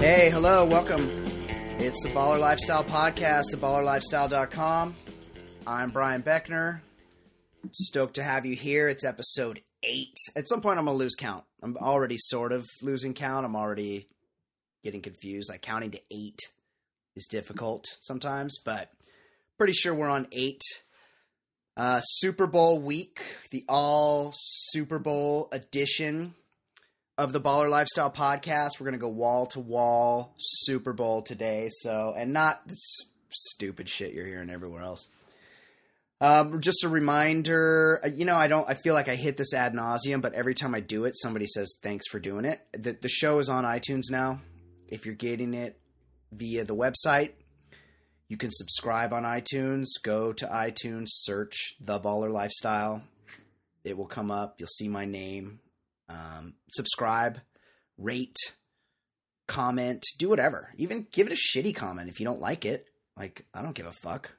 Hey, hello, welcome. It's the Baller Lifestyle Podcast at ballerlifestyle.com. I'm Brian Beckner. Stoked to have you here. It's episode eight. At some point, I'm going to lose count. I'm already sort of losing count. I'm already getting confused. Like, counting to eight is difficult sometimes, but pretty sure we're on eight. Uh, Super Bowl week, the all Super Bowl edition of the Baller Lifestyle podcast. We're going to go wall to wall Super Bowl today. So, and not this stupid shit you're hearing everywhere else. Um, just a reminder, uh, you know, I don't, I feel like I hit this ad nauseum, but every time I do it, somebody says, thanks for doing it. The, the show is on iTunes now. If you're getting it via the website, you can subscribe on iTunes. Go to iTunes, search The Baller Lifestyle. It will come up. You'll see my name. Um, subscribe, rate, comment, do whatever. Even give it a shitty comment if you don't like it. Like, I don't give a fuck.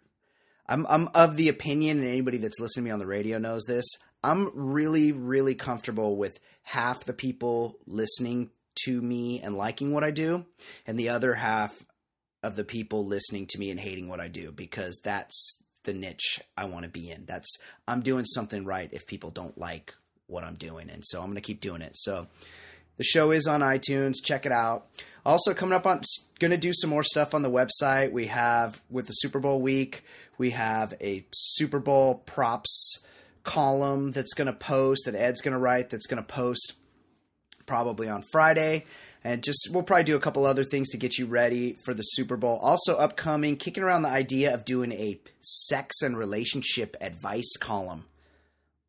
I'm I'm of the opinion, and anybody that's listening to me on the radio knows this. I'm really, really comfortable with half the people listening to me and liking what I do, and the other half of the people listening to me and hating what I do because that's the niche I want to be in. That's I'm doing something right if people don't like what I'm doing, and so I'm going to keep doing it. So the show is on iTunes. Check it out. Also coming up on going to do some more stuff on the website. We have with the Super Bowl week, we have a Super Bowl props column that's going to post that Ed's going to write that's going to post probably on Friday. And just we'll probably do a couple other things to get you ready for the Super Bowl. Also upcoming, kicking around the idea of doing a sex and relationship advice column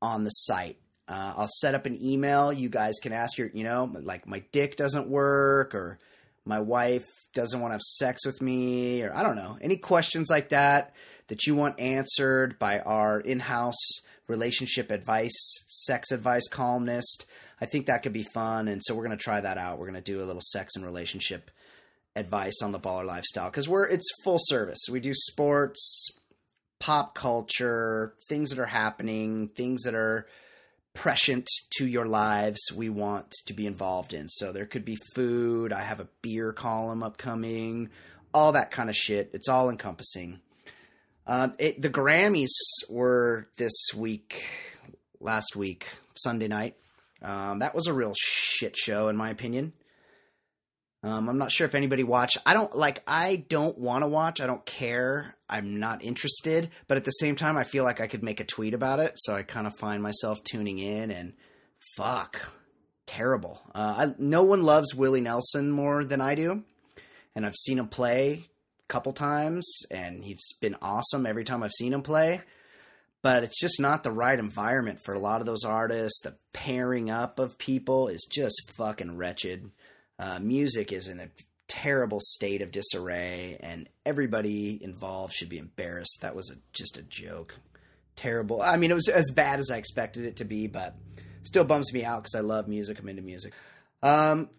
on the site. Uh, I'll set up an email. You guys can ask your, you know, like my dick doesn't work or my wife doesn't want to have sex with me or I don't know. Any questions like that that you want answered by our in-house relationship advice, sex advice columnist. I think that could be fun and so we're going to try that out. We're going to do a little sex and relationship advice on the baller lifestyle cuz we're it's full service. We do sports, pop culture, things that are happening, things that are prescient to your lives we want to be involved in. So there could be food, I have a beer column upcoming, all that kind of shit. It's all encompassing. Um, it, the Grammys were this week, last week, Sunday night. Um, that was a real shit show, in my opinion. Um, I'm not sure if anybody watched. I don't like. I don't want to watch. I don't care. I'm not interested. But at the same time, I feel like I could make a tweet about it. So I kind of find myself tuning in and fuck, terrible. Uh, I, no one loves Willie Nelson more than I do, and I've seen him play a couple times, and he's been awesome every time I've seen him play. But it's just not the right environment for a lot of those artists. The pairing up of people is just fucking wretched. Uh, music is in a terrible state of disarray, and everybody involved should be embarrassed. That was a, just a joke. Terrible. I mean, it was as bad as I expected it to be, but still bums me out because I love music. I'm into music. Um,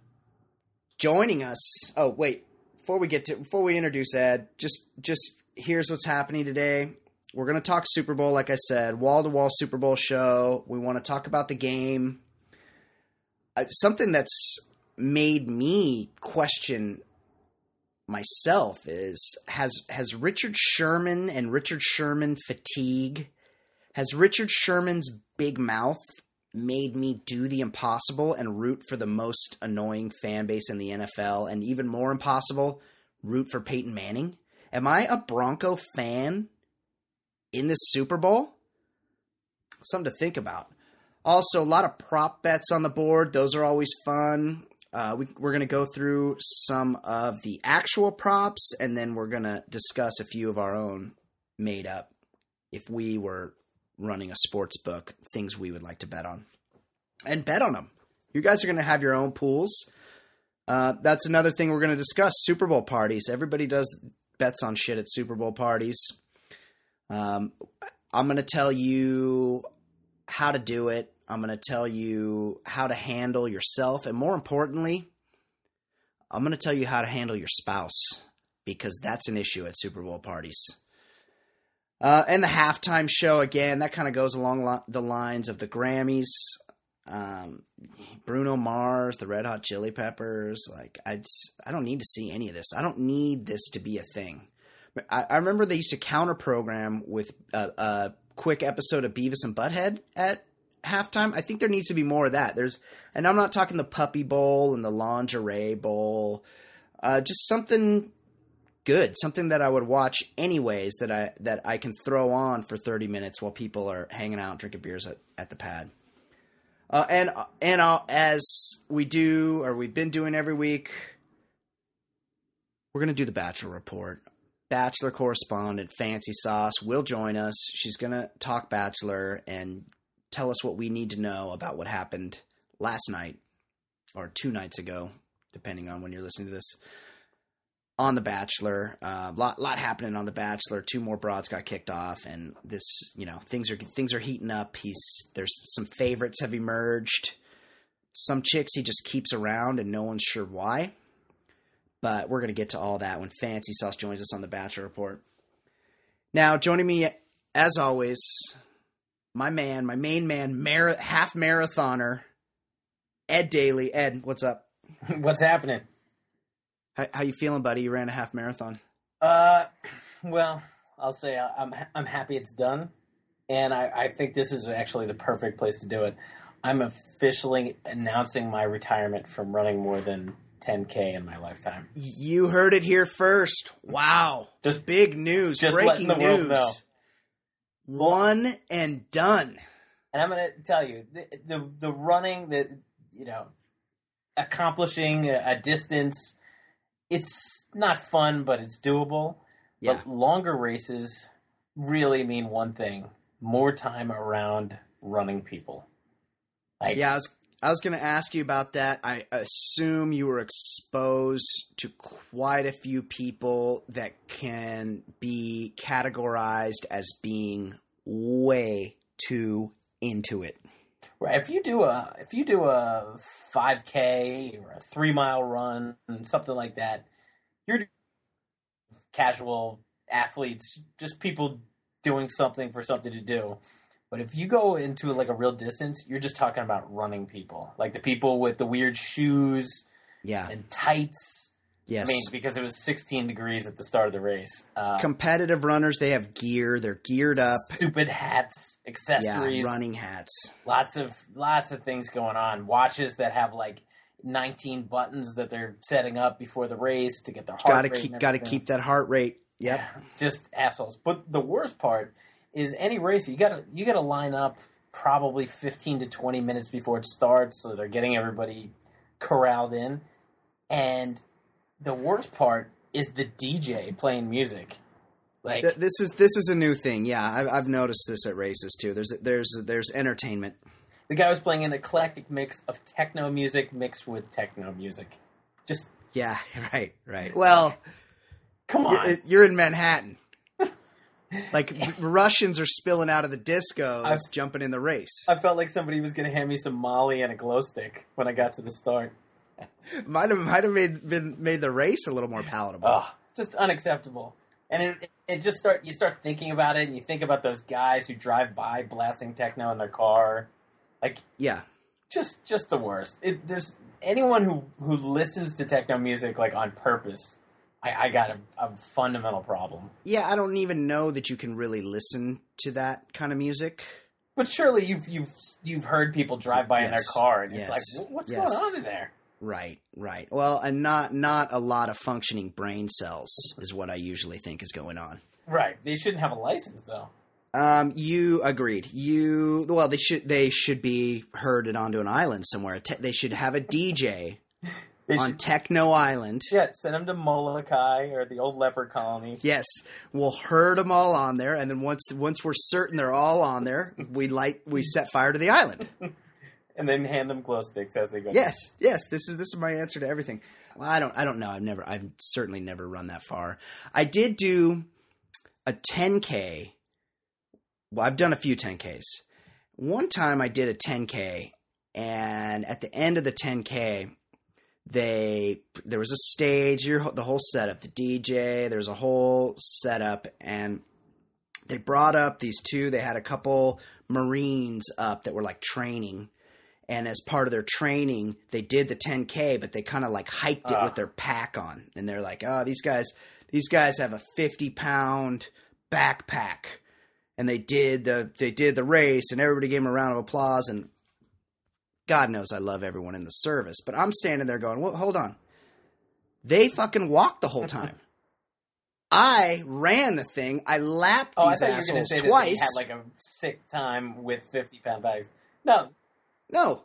joining us. Oh, wait. Before we get to before we introduce Ed, just just here's what's happening today. We're gonna talk Super Bowl, like I said, wall to wall Super Bowl show. We want to talk about the game. Uh, something that's made me question myself is has has Richard Sherman and Richard Sherman fatigue has Richard Sherman's big mouth made me do the impossible and root for the most annoying fan base in the NFL and even more impossible root for Peyton Manning am I a Bronco fan in this Super Bowl something to think about also a lot of prop bets on the board those are always fun uh, we, are going to go through some of the actual props, and then we're going to discuss a few of our own made up. If we were running a sports book, things we would like to bet on, and bet on them. You guys are going to have your own pools. Uh, that's another thing we're going to discuss: Super Bowl parties. Everybody does bets on shit at Super Bowl parties. Um, I'm going to tell you how to do it I'm going to tell you how to handle yourself. And more importantly, I'm going to tell you how to handle your spouse because that's an issue at Super Bowl parties. Uh, and the halftime show again that kind of goes along li- the lines of the Grammys. Um, Bruno Mars, the Red Hot Chili Peppers. Like I, I don't need to see any of this. I don't need this to be a thing. I, I remember they used to counter program with a, a quick episode of Beavis and Butthead at halftime. I think there needs to be more of that. There's, and I'm not talking the Puppy Bowl and the Lingerie Bowl. Uh, just something good, something that I would watch anyways that I that I can throw on for 30 minutes while people are hanging out drinking beers at, at the pad. Uh, and and I'll, as we do or we've been doing every week, we're gonna do the Bachelor report. Bachelor correspondent Fancee Sauce will join us. She's gonna talk Bachelor and tell us what we need to know about what happened last night or two nights ago, depending on when you're listening to this on The Bachelor. A uh, lot, lot happening on The Bachelor. Two more broads got kicked off, and this, you know, things are things are heating up. He's there's some favorites have emerged. Some chicks he just keeps around, and no one's sure why. But we're gonna get to all that when Fancee Sauce joins us on The Bachelor Report. Now, joining me as always, my man, my main man, mar- half marathoner, Ed Daly. Ed, what's up? What's happening? How, how you feeling, buddy? You ran a half marathon. Uh, well, I'll say I'm I'm happy it's done, and I, I think this is actually the perfect place to do it. I'm officially announcing my retirement from running more than 10k in my lifetime. You heard it here first. Wow, just big news, just breaking the news. One and done. And I'm going to tell you the, the the running the you know accomplishing a, a distance it's not fun, but it's doable. Yeah. But longer races really mean one thing: more time around running people. Like, yeah, I was I was going to ask you about that. I assume you were exposed to quite a few people that can be categorized as being way too into it. Right. If you do a if you do a 5K or a three mile run, something like that, you're casual athletes, just people doing something for something to do. But if you go into like a real distance, you're just talking about running people, like the people with the weird shoes, yeah, and tights. Yes, I mean because it was 16 degrees at the start of the race. Uh, Competitive runners, they have gear. They're geared up. Stupid hats, accessories, yeah, running hats. Lots of lots of things going on. Watches that have like 19 buttons that they're setting up before the race to get their heart gotta rate. Keep, gotta keep that heart rate. Yep. Yeah, just assholes. But the worst part is any race you gotta you gotta line up probably 15 to 20 minutes before it starts, so they're getting everybody corralled in. And the worst part is the DJ playing music. Like this is this is a new thing. Yeah, I've, I've noticed this at races too. There's there's there's entertainment the guy was playing an eclectic mix of techno music mixed with techno music. Just yeah, right, right. Well, come on, you're in Manhattan. Like Russians are spilling out of the discos, I, jumping in the race. I felt like somebody was going to hand me some Molly and a glow stick when I got to the start. might have might have made been made the race a little more palatable. Oh, just unacceptable. And it, it just start you start thinking about it, and you think about those guys who drive by blasting techno in their car, like yeah, just just the worst. It, there's anyone who who listens to techno music like on purpose. I, I got a, a, fundamental problem. Yeah, I don't even know that you can really listen to that kind of music. But surely you've you've you've heard people drive by yes. in their car, and yes. it's like, what's yes. going on in there? Right, right. Well, and not not a lot of functioning brain cells is what I usually think is going on. Right. They shouldn't have a license though. Um, you agreed. You well, they should they should be herded onto an island somewhere. Te- they should have a DJ on should, Techno Island. Yeah, send them to Molokai or the old leopard colony. Yes, we'll herd them all on there, and then once once we're certain they're all on there, we light we set fire to the island, and then hand them glow sticks as they go. Yes, down. yes. This is this is my answer to everything. Well, I don't I don't know. I've never I've certainly never run that far. I did do a 10k well, I've done a few 10Ks. One time I did a 10K, and at the end of the 10K, they there was a stage, your the whole setup, the DJ, there's a whole setup, and they brought up these two. They had a couple Marines up that were like training, and as part of their training, they did the 10k, but they kind of like hiked it Ah. with their pack on, and they're like, oh, these guys, these guys have a 50 pound backpack, and they did the they did the race, and everybody gave them a round of applause, and God knows I love everyone in the service, but I'm standing there going, well, hold on. They fucking walked the whole time. I ran the thing. I lapped Oh, I these thought you were assholes say twice. that they had like a sick time with 50 pound bags. No, no,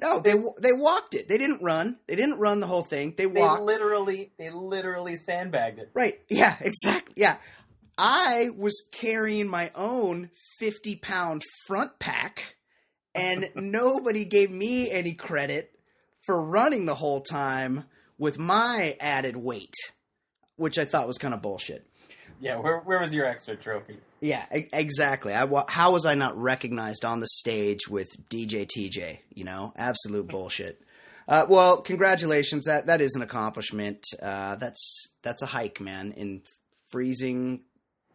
no, they they walked it. They didn't run. They didn't run the whole thing. They they walked. literally, they literally sandbagged it. right? Yeah, exactly. Yeah, I was carrying my own fifty pound front pack, and nobody gave me any credit for running the whole time with my added weight, which I thought was kind of bullshit. Yeah, where where was your extra trophy? Yeah, e- exactly. I how was I not recognized on the stage with DJ TJ? You know, absolute bullshit. Uh, well, congratulations. That that is an accomplishment. Uh, that's that's a hike, man. In freezing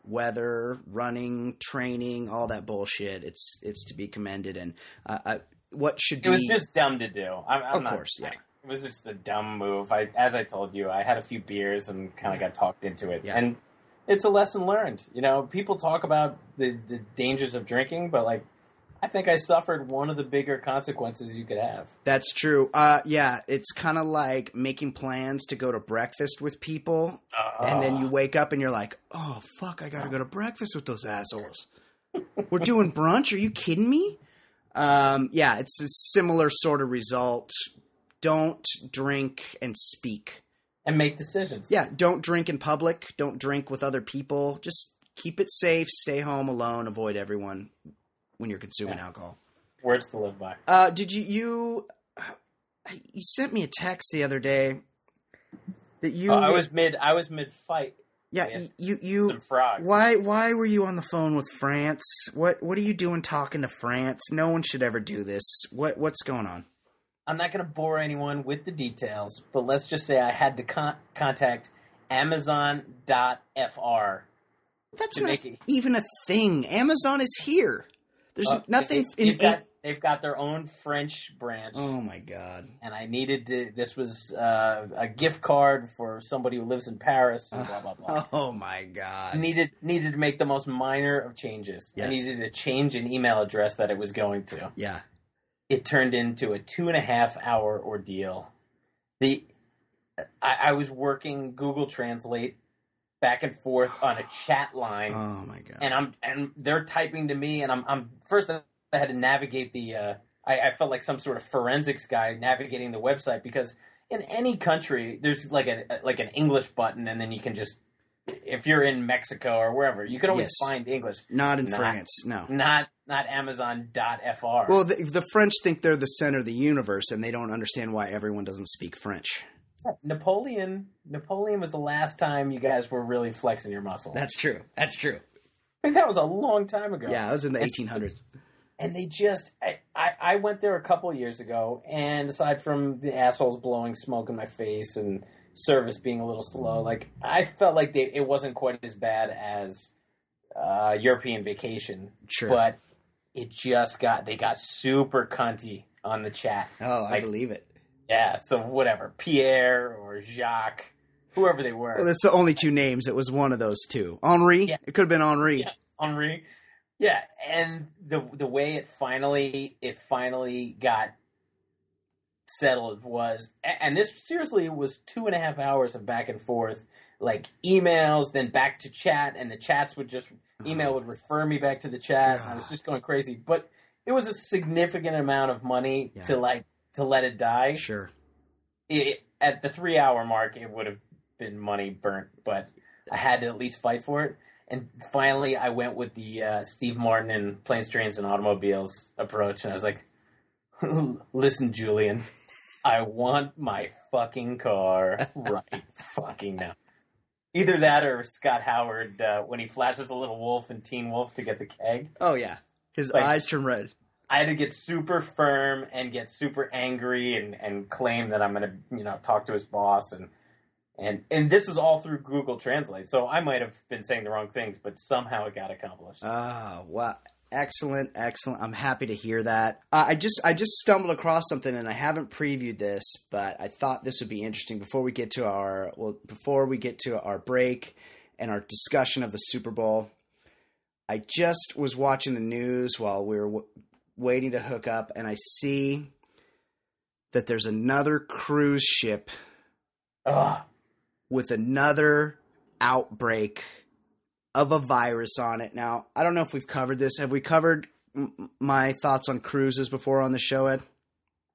weather, running, training, all that bullshit. It's it's to be commended. And uh, uh, what should be It was just dumb to do. I'm, I'm Of not, course, yeah. I- it was just a dumb move. I, as I told you, I had a few beers and kind of got talked into it, Yeah. and it's a lesson learned. You know, people talk about the the dangers of drinking, but like, I think I suffered one of the bigger consequences you could have. That's true. Uh, yeah, it's kind of like making plans to go to breakfast with people, and then you wake up and you're like, "Oh fuck, I gotta go to breakfast with those assholes." We're doing brunch. Are you kidding me? Um, yeah, it's a similar sort of result. Don't drink and speak. and make decisions. Yeah, don't drink in public. Don't drink with other people. Just keep it safe. Stay home alone. Avoid everyone when you're consuming Yeah. alcohol. words to live by. Uh, did you you you sent me a text the other day that you Oh, I was mid. I was mid fight. yeah with you you some frogs. why why were you on the phone with France? What what are you doing talking to France? No one should ever do this. What what's going on? I'm not going to bore anyone with the details, but let's just say I had to con- contact Amazon.fr. That's To not make it- even a thing. Amazon is here. There's Uh, nothing They've, in. got, they've got their own French branch, oh my god. and I needed to. This was uh, a gift card for somebody who lives in Paris, and blah blah blah. Oh my god. Needed needed to make the most minor of changes. Yes. I needed to change an email address that it was going to. Yeah. it turned into a two and a half hour ordeal. The I, I was working Google Translate back and forth on a chat line, Oh my god. and I'm and they're typing to me, and I'm I'm first I had to navigate the. Uh, I, I felt like some sort of forensics guy navigating the website because in any country there's like a like an English button, and then you can just if you're in Mexico or wherever you can always Yes. find English. not in not- France. No. Not not Amazon.fr. Well, the, the French think they're the center of the universe, and they don't understand why everyone doesn't speak French. Napoleon Napoleon was the last time you guys were really flexing your muscle. That's true. That's true. I think that was a long time ago. Yeah, it was in the 1800s. And they just I, I, I went there a couple years ago and aside from the assholes blowing smoke in my face and service being a little slow, like I felt like they, it wasn't quite as bad as uh, European vacation. Sure. But it just got they got super cunty on the chat. oh, I like- believe it. Yeah, so whatever. Pierre or Jacques, whoever they were. Well, that's the only two names. It was one of those two. Henri. Yeah. It could have been Henri. Yeah. Henri. Yeah, and the the way it finally it finally got settled was, and this seriously was two and a half hours of back and forth, like emails, then back to chat, and the chats would just uh-huh. email would refer me back to the chat. I was just going crazy, but it was a significant amount of money Yeah. to like to let it die. Sure. It, at the three hour mark, it would have been money burnt, but I had to at least fight for it. And finally, I went with the uh, Steve Martin and Planes, Trains, and Automobiles approach, and I was like, "Listen, Julian, I want my fucking car right fucking now." Either that or Scott Howard uh, when he flashes a little wolf and Teen Wolf to get the keg. Oh yeah. His Like- eyes turn red. I had to get super firm and get super angry and, and claim that I'm going to, you know, talk to his boss and and and this is all through Google Translate. So I might have been saying the wrong things, but somehow it got accomplished. Ah, wow. Excellent, excellent. I'm happy to hear that. Uh, I just I just stumbled across something and I haven't previewed this, but I thought this would be interesting before we get to our well before we get to our break and our discussion of the Super Bowl. I just was watching the news while we were w- waiting to hook up and I see that there's another cruise ship Ugh. with another outbreak of a virus on it. Now, I don't know if we've covered this. Have we covered m- my thoughts on cruises before on the show, Ed?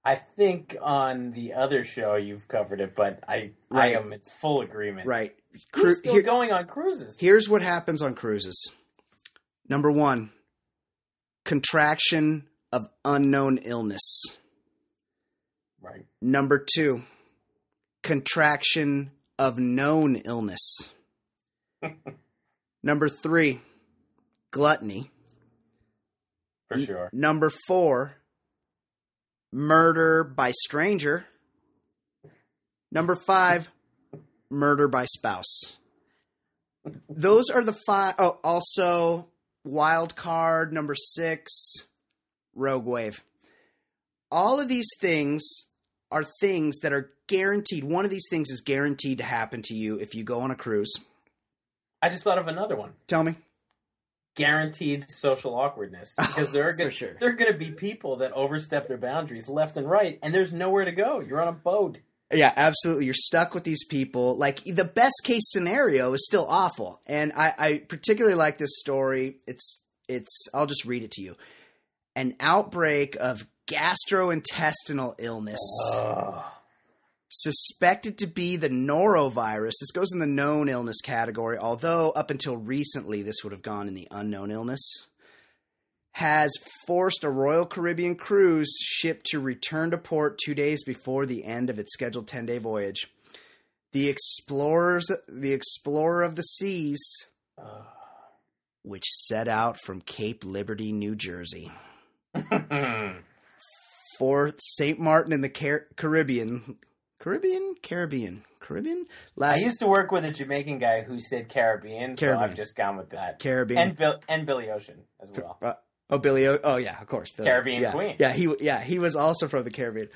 I think on the other show you've covered it, but I Right. I am in full agreement. Right. Who's Cru- still here- going on cruises? here's what happens on cruises. Number one, contraction of unknown illness. Right. Number two, contraction of known illness. Number three, gluttony. For sure. Number four, murder by stranger. Number five, murder by spouse. Those are the five. Oh, also wild card number six, rogue wave. All of these things are things that are guaranteed. One of these things is guaranteed to happen to you if you go on a cruise. I just thought of another one. Tell me. Guaranteed social awkwardness oh, because there are going sure. there are going to be people that overstep their boundaries left and right, and there's nowhere to go. You're on a boat. Yeah, absolutely. You're stuck with these people. Like the best case scenario is still awful, and I, I particularly like this story. It's it's. I'll just read it to you. An outbreak of gastrointestinal illness Ugh. suspected to be the norovirus. This goes in the known illness category, although up until recently this would have gone in the unknown illness. Has forced a Royal Caribbean cruise ship to return to port two days before the end of its scheduled 10 day voyage. The explorers, the explorer of the seas, which set out from Cape Liberty, New Jersey, for St. Martin in the Car- Caribbean, Caribbean, Caribbean, Caribbean. I used to work with a Jamaican guy who said Caribbean, so Caribbean. I've just gone with that. Caribbean. And Bill and Billy Ocean as well. Uh, oh, Billy. O- oh, yeah, of course. Billy. Caribbean yeah. Queen. Yeah, he yeah he was also from the Caribbean.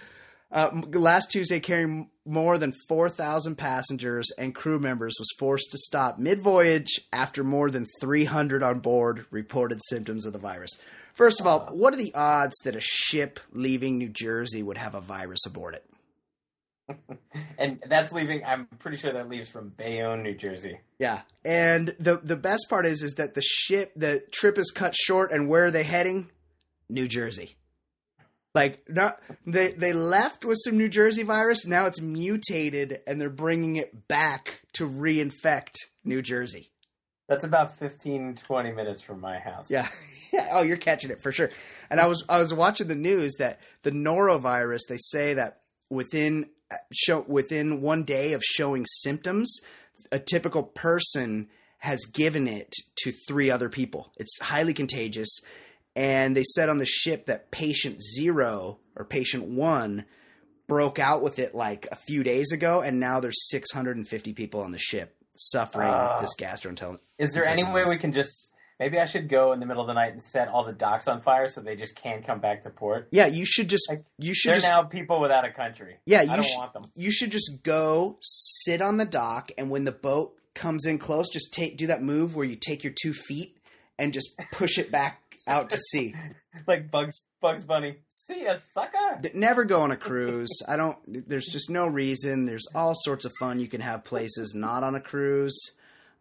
Uh, last Tuesday, carrying more than four thousand passengers and crew members, was forced to stop mid-voyage after more than three hundred on board reported symptoms of the virus. First of all, what are the odds that a ship leaving New Jersey would have a virus aboard it? And that's leaving. I'm pretty sure that leaves from Bayonne, New Jersey. Yeah, and the the best part is is that the ship the trip is cut short, and where are they heading? New Jersey. Like not they they left with some New Jersey virus. Now it's mutated, and they're bringing it back to reinfect New Jersey. That's about 15, 20 minutes from my house. Yeah, yeah. Oh, you're catching it for sure. And I was I was watching the news that the norovirus. They say that within uh, show within one day of showing symptoms, a typical person has given it to three other people. It's highly contagious. And they said on the ship that patient zero or patient one broke out with it like a few days ago, and now there's 650 people on the ship suffering Ah. this gastrointestinal. Is there any way we can just maybe I should go in the middle of the night and set all the docks on fire so they just can't come back to port? Yeah, you should just Like, you should They're just now people without a country. Yeah, I you don't sh- want them. you should just go sit on the dock, and when the boat comes in close, just take do that move where you take your two feet and just push it back out to sea. Like Bugs Bugs Bunny. See ya, sucker. Never go on a cruise. I don't. There's just no reason. There's all sorts of fun you can have places not on a cruise.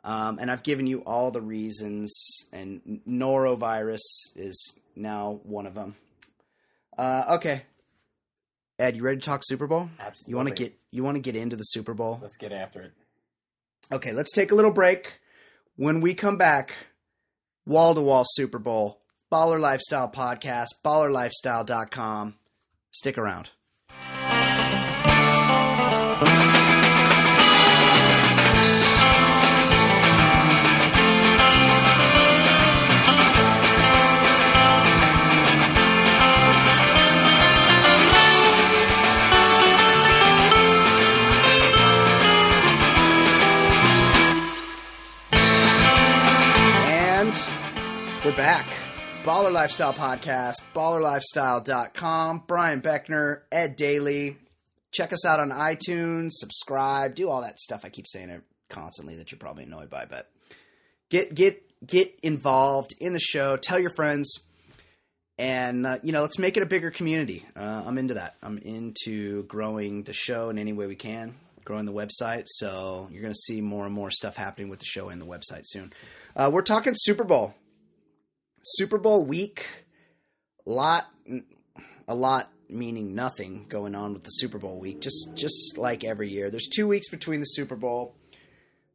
Um, and I've given you all the reasons, and norovirus is now one of them. Uh, okay, Ed, you ready to talk Super Bowl? Absolutely. You want to get you want to get into the Super Bowl? Let's get after it. Okay, let's take a little break. When we come back, wall to wall Super Bowl, Baller Lifestyle Podcast, ballerlifestyle.com. Stick around. We're back. Baller Lifestyle Podcast, ballerlifestyle.com. Brian Beckner, Ed Daly. Check us out on iTunes, subscribe, do all that stuff. I keep saying it constantly that you're probably annoyed by, but get get get involved in the show. Tell your friends, and uh, you know, let's make it a bigger community. Uh, I'm into that. I'm into growing the show in any way we can, growing the website. So you're going to see more and more stuff happening with the show and the website soon. Uh, we're talking Super Bowl. Super Bowl week, lot, a lot meaning nothing going on with the Super Bowl week. Just just like every year, there's two weeks between the Super Bowl.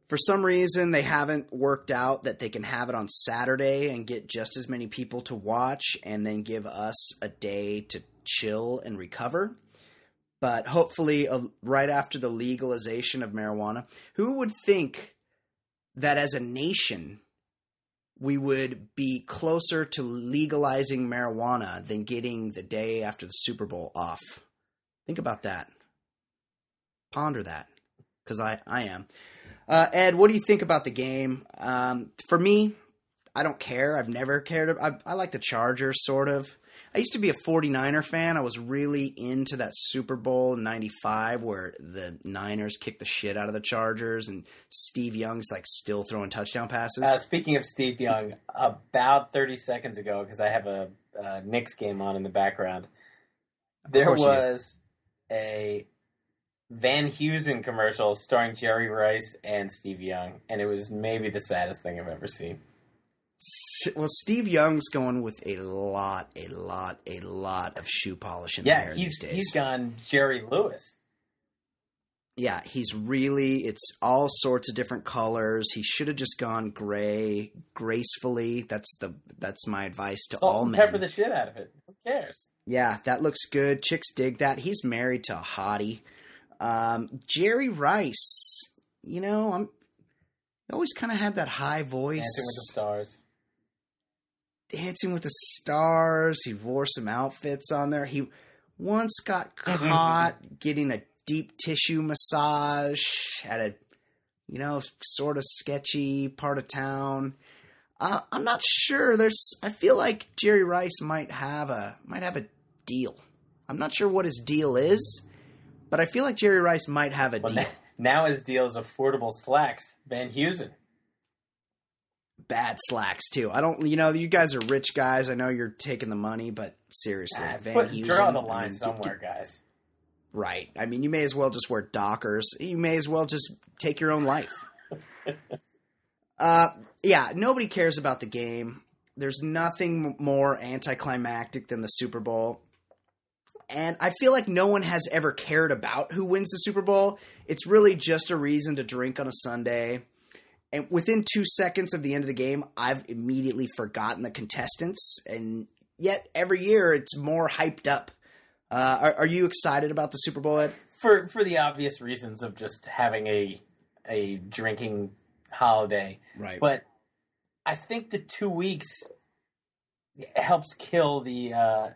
For some reason, they haven't worked out that they can have it on Saturday and get just as many people to watch, and then give us a day to chill and recover. But hopefully, uh, right after the legalization of marijuana, who would think that as a nation we would be closer to legalizing marijuana than getting the day after the Super Bowl off. Think about that. Ponder that, because I, I am. Uh, Ed, what do you think about the game? Um, for me, I don't care. I've never cared. I, I like the Chargers, sort of. I used to be a 49er fan. I was really into that Super Bowl 95 where the Niners kicked the shit out of the Chargers and Steve Young's like still throwing touchdown passes. Uh, speaking of Steve Young, about 30 seconds ago, because I have a, a Knicks game on in the background, there was a Van Heusen commercial starring Jerry Rice and Steve Young, and it was maybe the saddest thing I've ever seen. Well, Steve Young's going with a lot, a lot, a lot of shoe polish in yeah, there he's, these days. he's gone Jerry Lewis. Yeah, he's really. It's all sorts of different colors. He should have just gone gray, gracefully. That's the. That's my advice to Salt all and men. pepper the shit out of it. Who cares? Yeah, that looks good. Chicks dig that. He's married to a hottie. Um, Jerry Rice. You know, I'm. Always kind of had that high voice. Dancing with the Stars. Dancing with the Stars. He wore some outfits on there. He once got caught getting a deep tissue massage at a, you know, sort of sketchy part of town. Uh, I'm not sure. There's. I feel like Jerry Rice might have a might have a deal. I'm not sure what his deal is, but I feel like Jerry Rice might have a Well, deal. now, now his deal is affordable slacks. Van Heusen. Bad slacks too. I don't. You know, you guys are rich guys. I know you're taking the money, but seriously, Ah, Van put, Heusen. draw the I line mean, get- somewhere, guys. Right. I mean, you may as well just wear Dockers. You may as well just take your own life. uh, yeah, nobody cares about the game. There's nothing more anticlimactic than the Super Bowl. And I feel like no one has ever cared about who wins the Super Bowl. It's really just a reason to drink on a Sunday. And within two seconds of the end of the game, I've immediately forgotten the contestants. And yet, every year, it's more hyped up. Uh, are, are you excited about the Super Bowl, Ed? For for the obvious reasons of just having a a drinking holiday. Right. But I think the two weeks helps kill the uh,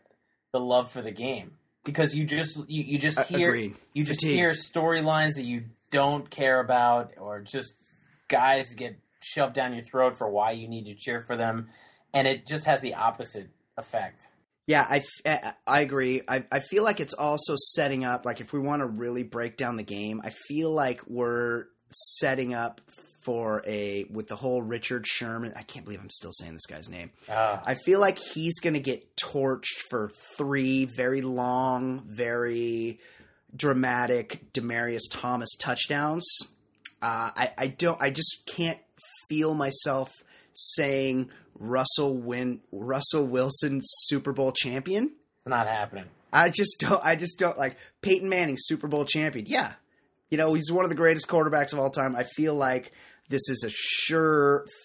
the love for the game because you just you, you just hear agreed. you just Fatigue. hear storylines that you don't care about or just guys get shoved down your throat for why you need to cheer for them and it just has the opposite effect. Yeah, I, I agree. I, I feel like it's also setting up, like, if we want to really break down the game, I feel like we're setting up for a, with the whole Richard Sherman, I can't believe I'm still saying this guy's name. Uh, I feel like he's going to get torched for three very long, very dramatic Demaryius Thomas touchdowns. Uh, I, I don't. I just can't feel myself saying Russell win Russell Wilson Super Bowl champion. it's not happening. I just don't. I just don't like Peyton Manning Super Bowl champion. Yeah, you know he's one of the greatest quarterbacks of all time. I feel like this is a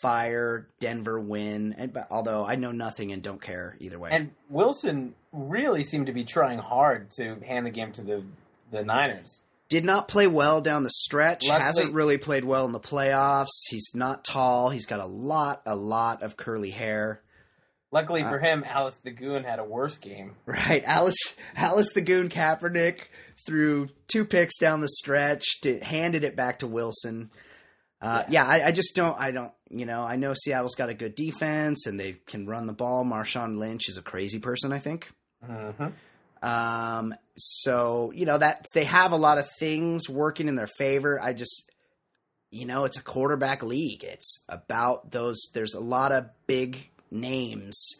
surefire Denver win. And but although I know nothing and don't care either way. And Wilson really seemed to be trying hard to hand the game to the the Niners. Did not play well down the stretch. Luckily- Hasn't really played well in the playoffs. He's not tall. He's got a lot, a lot of curly hair. Luckily Uh, for him, Alice the Goon had a worse game. Right, Alice, Alice the Goon Kaepernick threw two picks down the stretch, to, handed it back to Wilson. Uh, yeah, I, I just don't. I don't. You know, I know Seattle's got a good defense and they can run the ball. Marshawn Lynch is a crazy person. I think. hmm Um, so you know that they have a lot of things working in their favor. I just, you know, it's a quarterback league. It's about those. There's a lot of big names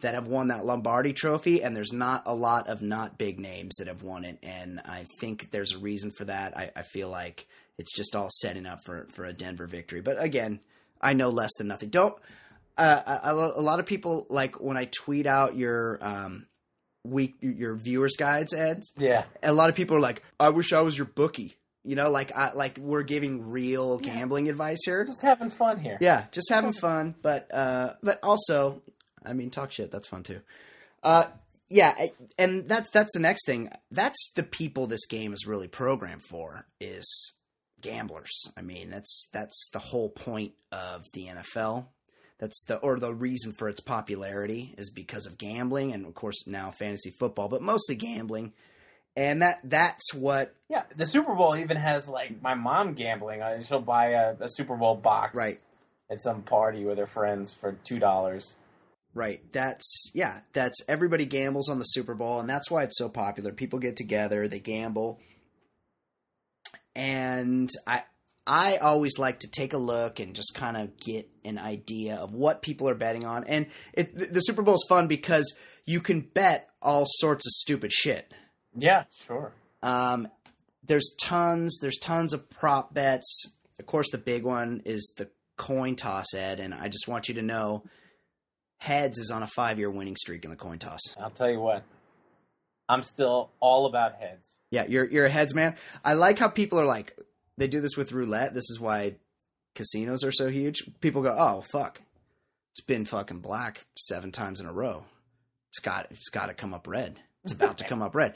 that have won that Lombardi Trophy, and there's not a lot of not big names that have won it. And I think there's a reason for that. I, I feel like it's just all setting up for for a Denver victory. But again, I know less than nothing. Don't. Uh, a, a lot of people like when I tweet out your um, week your viewers guides ads. Yeah. A lot of people are like, "I wish I was your bookie." You know, like I like we're giving real gambling advice here. Just having fun here. Yeah, just having fun, but uh, but also, I mean, talk shit. That's fun too. Uh, yeah, and that's that's the next thing. That's the people this game is really programmed for is gamblers. I mean, that's that's the whole point of the NFL. That's the or the reason for its popularity is because of gambling and of course now fantasy football, but mostly gambling. And that that's what Yeah, the Super Bowl even has like my mom gambling. Uh, She'll buy a, a Super Bowl box Right. at some party with her friends for two dollars. Right. That's yeah, that's everybody gambles on the Super Bowl and that's why it's so popular. People get together, they gamble. And I I always like to take a look and just kind of get an idea of what people are betting on. And it, the, Super Bowl is fun because you can bet all sorts of stupid shit. Yeah, sure. Um, there's tons. There's tons of prop bets. Of course, the big one is the coin toss, Ed. And I just want you to know, heads is on a five year winning streak in the coin toss. I'll tell you what. I'm still all about heads. Yeah, you're you're a heads man. I like how people are like they do this with roulette. This is why casinos are so huge. People go, "Oh fuck, it's been fucking black seven times in a row. It's got it's got to come up red. It's about to come up red."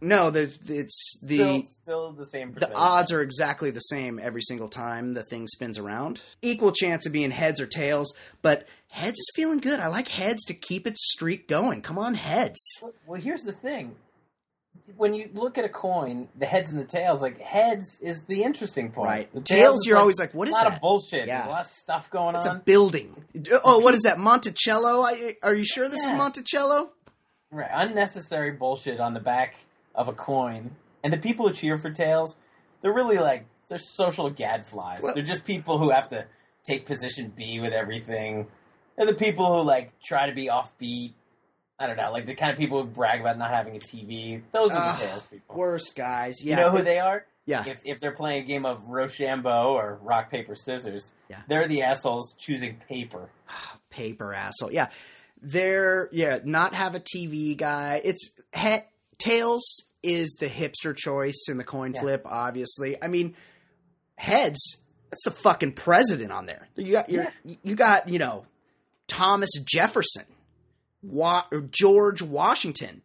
No, the it's the Still, still the same. the odds are exactly the same every single time the thing spins around. Equal chance of being heads or tails, but heads is feeling good. I like heads to keep its streak going. Come on, heads. Well, here's the thing. When you look at a coin, the heads and the tails, like heads is the interesting part. Right. The Tails, is you're always like, what is that? a lot that? of bullshit. Yeah. There's a lot of stuff going It's on. It's a building. Oh, what is that? Monticello? I, are you sure this is Monticello? Right, unnecessary bullshit on the back of a coin. And the people who cheer for tails, they're really like they're social gadflies. Well- they're just people who have to take position B with everything. They're the people who like try to be offbeat. I don't know, like the kind of people who brag about not having a TV. Those are the tails people. Worst guys. Yeah. you know who they are? Yeah. If if they're playing a game of Rochambeau or rock paper scissors, Yeah. they're the assholes choosing paper. Paper asshole. Yeah. They're yeah. Not have a TV guy. It's he, tails is the hipster choice in the coin Yeah. flip. Obviously, I mean heads. That's the fucking president on there. You got your, you got you know Thomas Jefferson, Wa- George Washington,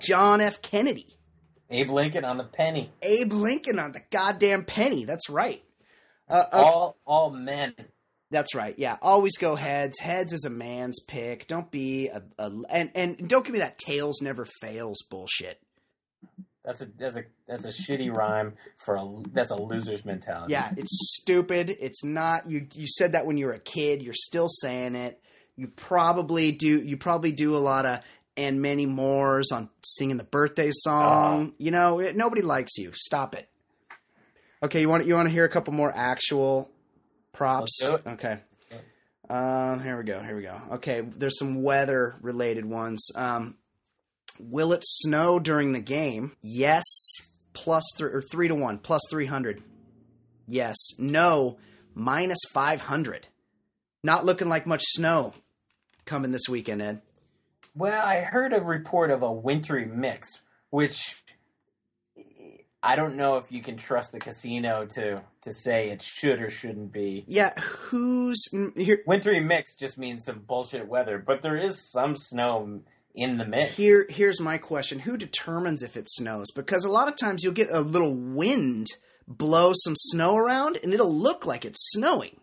John F. Kennedy. Abe Lincoln on the penny. Abe Lincoln on the goddamn penny. That's right. Uh, okay. All all men. That's right. Yeah, always go heads. Heads is a man's pick. Don't be a, a and and don't give me that tails never fails bullshit. That's a that's a that's a shitty rhyme for a that's a loser's mentality. Yeah, it's stupid. It's not you. You said that when you were a kid. You're still saying it. You probably do. You probably do a lot of and many mores on singing the birthday song. You know, it, nobody likes you. Stop it. Okay, you want you want to hear a couple more actual props? Let's do it. Okay. Um, here we go. Here we go. Okay, there's some weather related ones. Um, will it snow during the game? Yes, plus three or three to one, plus three hundred. Yes. No, minus five hundred. Not looking like much snow coming this weekend, Ed. Well, I heard a report of a wintry mix, which I don't know if you can trust the casino to to say it should or shouldn't be. Yeah, who's here? Wintry mix just means some bullshit weather, but there is some snow in the mix. Here, here's my question: Who determines if it snows? Because a lot of times you'll get a little wind blow some snow around, and it'll look like it's snowing.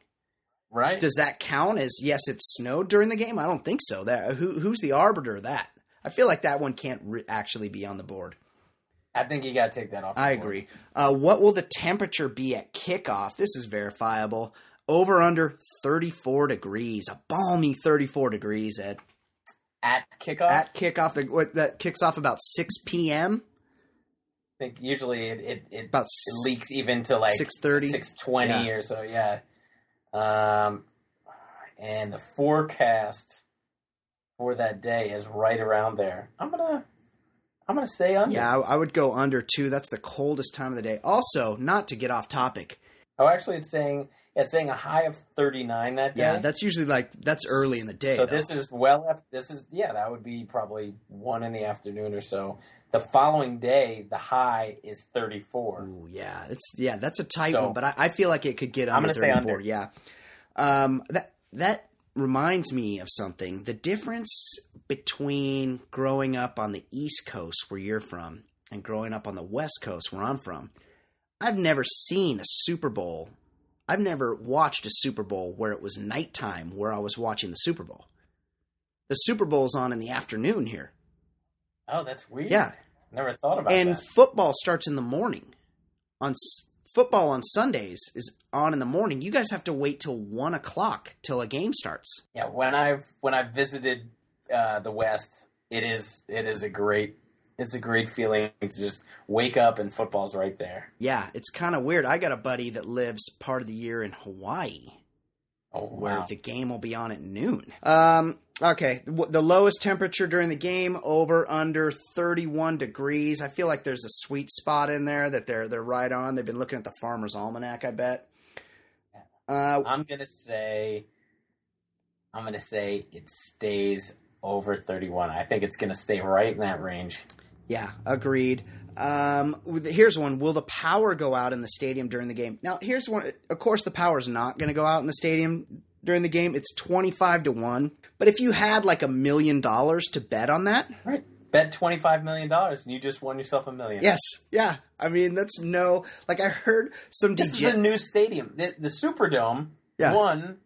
Right? Does that count as yes, it snowed during the game? I don't think so. That who who's the arbiter of that? I feel like that one can't re- actually be on the board. I think you got to take that off. I board. agree. Uh, what will the temperature be at kickoff? This is verifiable. Over under 34 degrees. A balmy 34 degrees, Ed. At kickoff, At kickoff, what- that kicks off about 6 p.m. I think usually it it, it, About it leaks even to like 6:30? six twenty Yeah. or so. Yeah. Um, and the forecast for that day is right around there. I'm gonna I'm gonna say under. Yeah, I, I would go under two. That's the coldest time of the day. Also, not to get off topic. Oh, actually, it's saying it's saying a high of 39 that day. Yeah, that's usually like that's early in the day. so though. this is well after this is yeah that would be probably one in the afternoon or so. The following day, the high is 34. Ooh, yeah, it's yeah, that's a tight So- one, but I, I feel like it could get I'm under say 34. under. Yeah, um, that that reminds me of something. The difference between growing up on the East Coast, where you're from, and growing up on the West Coast, where I'm from. I've never seen a Super Bowl. I've never watched a Super Bowl where it was nighttime, where I was watching the Super Bowl. The Super Bowl's on in the afternoon here. Oh, that's weird. Yeah. Never thought about and that. football starts in the morning. On s- football on Sundays is on in the morning. You guys have to wait till one o'clock till a game starts. Yeah, when I've when I've visited uh, the West, it is it is a great it's a great feeling to just wake up and football's right there. Yeah, it's kind of weird. I got a buddy that lives part of the year in Hawaii, Oh where the game will be on at noon. Um, okay, the lowest temperature during the game over under thirty-one degrees. I feel like there's a sweet spot in there that they're they're right on. They've been looking at the Farmer's Almanac. I bet. Uh, I'm gonna say I'm gonna say it stays over 31. I think it's gonna stay right in that range. Yeah, agreed. Um, here's one. Will the power go out in the stadium during the game? Now, here's one. Of course, the power's not going to go out in the stadium during the game. It's 25 to 1. But if you had like a million dollars to bet on that, Right. Bet 25 million dollars and you just won yourself a million. yes, yeah. I mean, that's no. Like, I heard some This is a new stadium. The, the Superdome Yeah. one.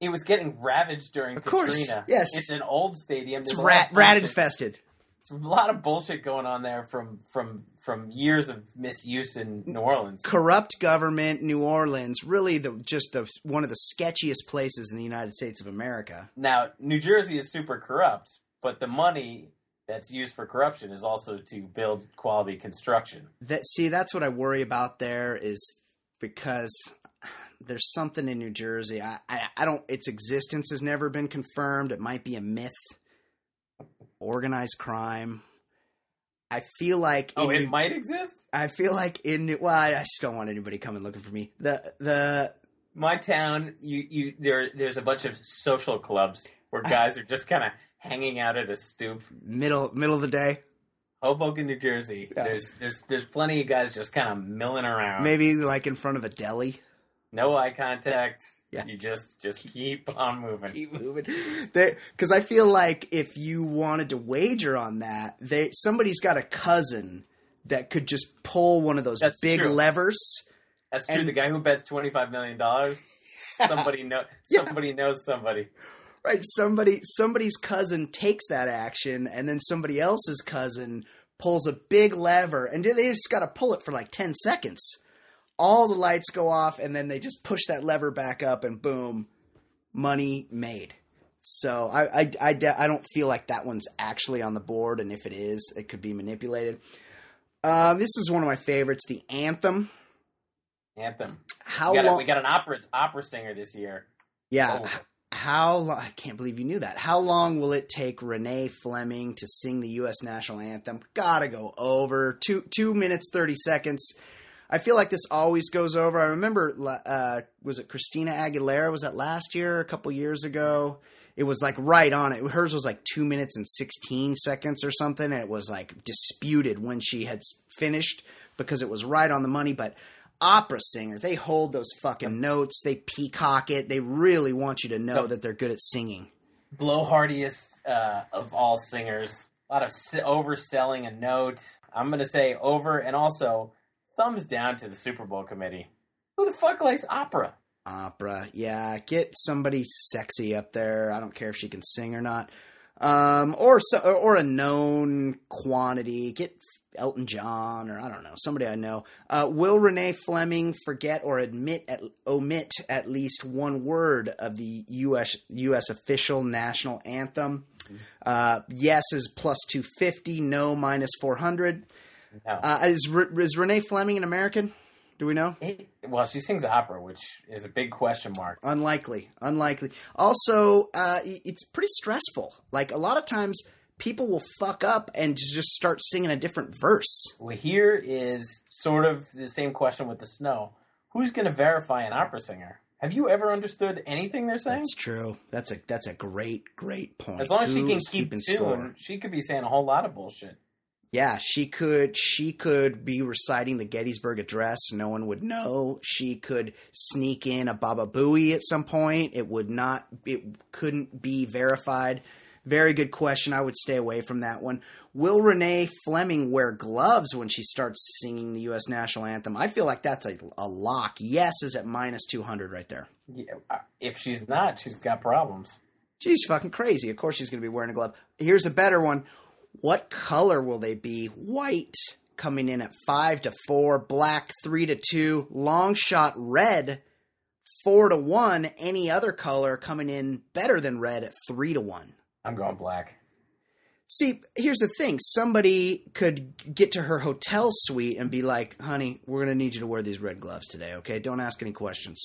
It was getting ravaged during Of course, yes. it's an old stadium. It's There's a lot rat rat infested. It's a lot of bullshit going on there from from from years of misuse in New Orleans. Corrupt government, New Orleans, really the just the one of the sketchiest places in the United States of America. Now, New Jersey is super corrupt, but the money that's used for corruption is also to build quality construction. that see that's what I worry about there is because there's something in New Jersey. I, I I don't its existence has never been confirmed. It might be a myth. Organized crime. I feel like Oh, it New- might exist. I feel like in New, well, I just don't want anybody coming looking for me. The the My town, you you there there's a bunch of social clubs where ah. guys are just kind of hanging out at a stoop. middle middle of the day, Hoboken, New Jersey. Yeah. There's there's there's plenty of guys just kind of milling around. maybe like in front of a deli. no eye contact. Yeah. You just just keep on moving. keep moving. Because I feel like if you wanted to wager on that, they somebody's got a cousin that could just pull one of those That's big true. levers. That's true. And- the guy who bets twenty five million dollars, somebody know Yeah. somebody knows somebody. Right, somebody somebody's cousin takes that action, and then somebody else's cousin pulls a big lever, and they just got to pull it for like ten seconds. All the lights go off, and then they just push that lever back up, and boom, money made. So I I, I, de- I don't feel like that one's actually on the board, and if it is, it could be manipulated. Uh, this is one of my favorites, the anthem. Anthem. How we, got a, long? we got an opera opera singer this year. yeah, Oh. how long? I can't believe you knew that. How long will it take Renee Fleming to sing the U.S. national anthem? Gotta go over two two minutes thirty seconds. I feel like this always goes over. I remember, uh, was it Christina Aguilera? Was that last year? A couple years ago? It was like right on it. Hers was like two minutes and sixteen seconds or something, and it was like disputed when she had finished because it was right on the money. But opera singer, they hold those fucking notes. They peacock it. They really want you to know that they're good at singing. Blowhardiest uh, of all singers. A lot of overselling a note. I'm going to say over, and also thumbs down to the Super Bowl committee. Who the fuck likes opera? Opera, yeah. Get somebody sexy up there. I don't care if she can sing or not, um, or so, or a known quantity. Get Elton John or I don't know somebody I know. Uh, will Renee Fleming forget or admit at, omit at least one word of the U.S. U.S. official national anthem? Uh, yes is plus two fifty. No minus four hundred. No. Uh, is is Renee Fleming an American? Do we know? It- well, she sings opera, which is a big question mark. Unlikely. Unlikely. Also, uh, it's pretty stressful. Like a lot of times, people will fuck up and just start singing a different verse. Well, here is sort of the same question with the snow. Who's going to verify an opera singer? Have you ever understood anything they're saying? That's true. That's a that's a great great point. As long as she can keep tune, score? she could be saying a whole lot of bullshit. Yeah, she could. She could be reciting the Gettysburg Address. No one would know. She could sneak in a Baba Booey at some point. It would not. It couldn't be verified. Very good question. I would stay away from that one. Will Renee Fleming wear gloves when she starts singing the U.S. national anthem? I feel like that's a, a lock. Yes is at minus two hundred right there. Yeah, uh, if she's not, she's got problems. She's fucking crazy. Of course she's going to be wearing a glove. Here's a better one. What color will they be? White coming in at 5 to 4, black 3 to 2, long shot red 4 to 1, any other color coming in better than red at 3 to 1. I'm going black. See, here's the thing. Somebody could get to her hotel suite and be like, "Honey, we're going to need you to wear these red gloves today, okay? Don't ask any questions."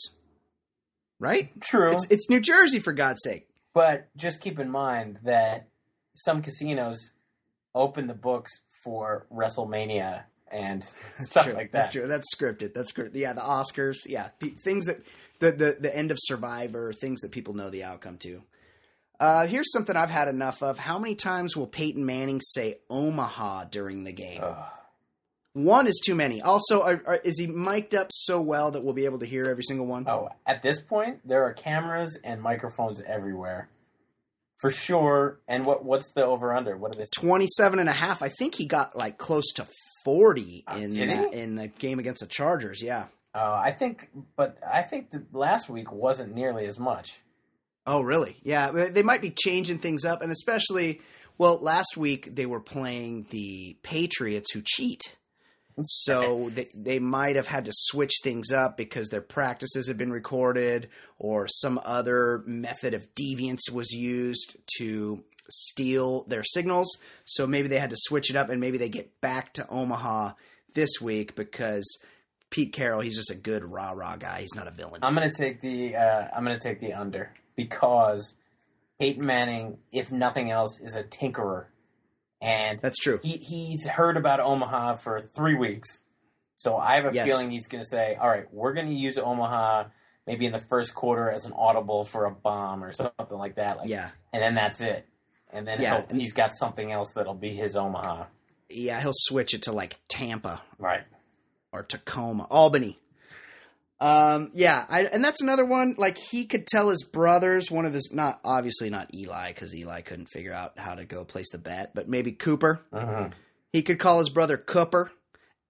Right? True, It's it's New Jersey for God's sake. but just keep in mind that some casinos open the books for WrestleMania and stuff like That's true. That's scripted. That's scripted. Yeah, the Oscars. Yeah, P- things that the, the the end of Survivor, things that people know the outcome to. Uh, here's something I've had enough of. How many times will Peyton Manning say Omaha during the game? Ugh. One is too many. Also, are, are, is he mic'd up so well that we'll be able to hear every single one? Oh, at this point, there are cameras and microphones everywhere. For sure. And what what's the over under? What are they 27 and a half. I think he got like close to 40 Oh, in that, in the game against the Chargers. Yeah. uh, I think but I think the last week wasn't nearly as much. Oh, really? Yeah, they might be changing things up, and especially, well, last week they were playing the Patriots who cheat, so they they might have had to switch things up because their practices have been recorded, or some other method of deviance was used to steal their signals. So maybe they had to switch it up, and maybe they get back to Omaha this week because Pete Carroll, he's just a good rah rah guy. He's not a villain. I'm gonna take the uh, I'm gonna take the under because Peyton Manning, if nothing else, is a tinkerer, and That's true. he he's heard about Omaha for three weeks. So I have a Yes. feeling he's gonna say, "All right, we're gonna use Omaha maybe in the first quarter as an audible for a bomb or something like that." Like, Yeah. and then that's it. And then Yeah. he's got something else that'll be his Omaha. Yeah, he'll switch it to like Tampa Right. or Tacoma, Albany. Um, yeah, I, and that's another one. Like he could tell his brothers, one of his, not obviously not Eli, because Eli couldn't figure out how to go place the bet, but maybe Cooper. hmm He could call his brother Cooper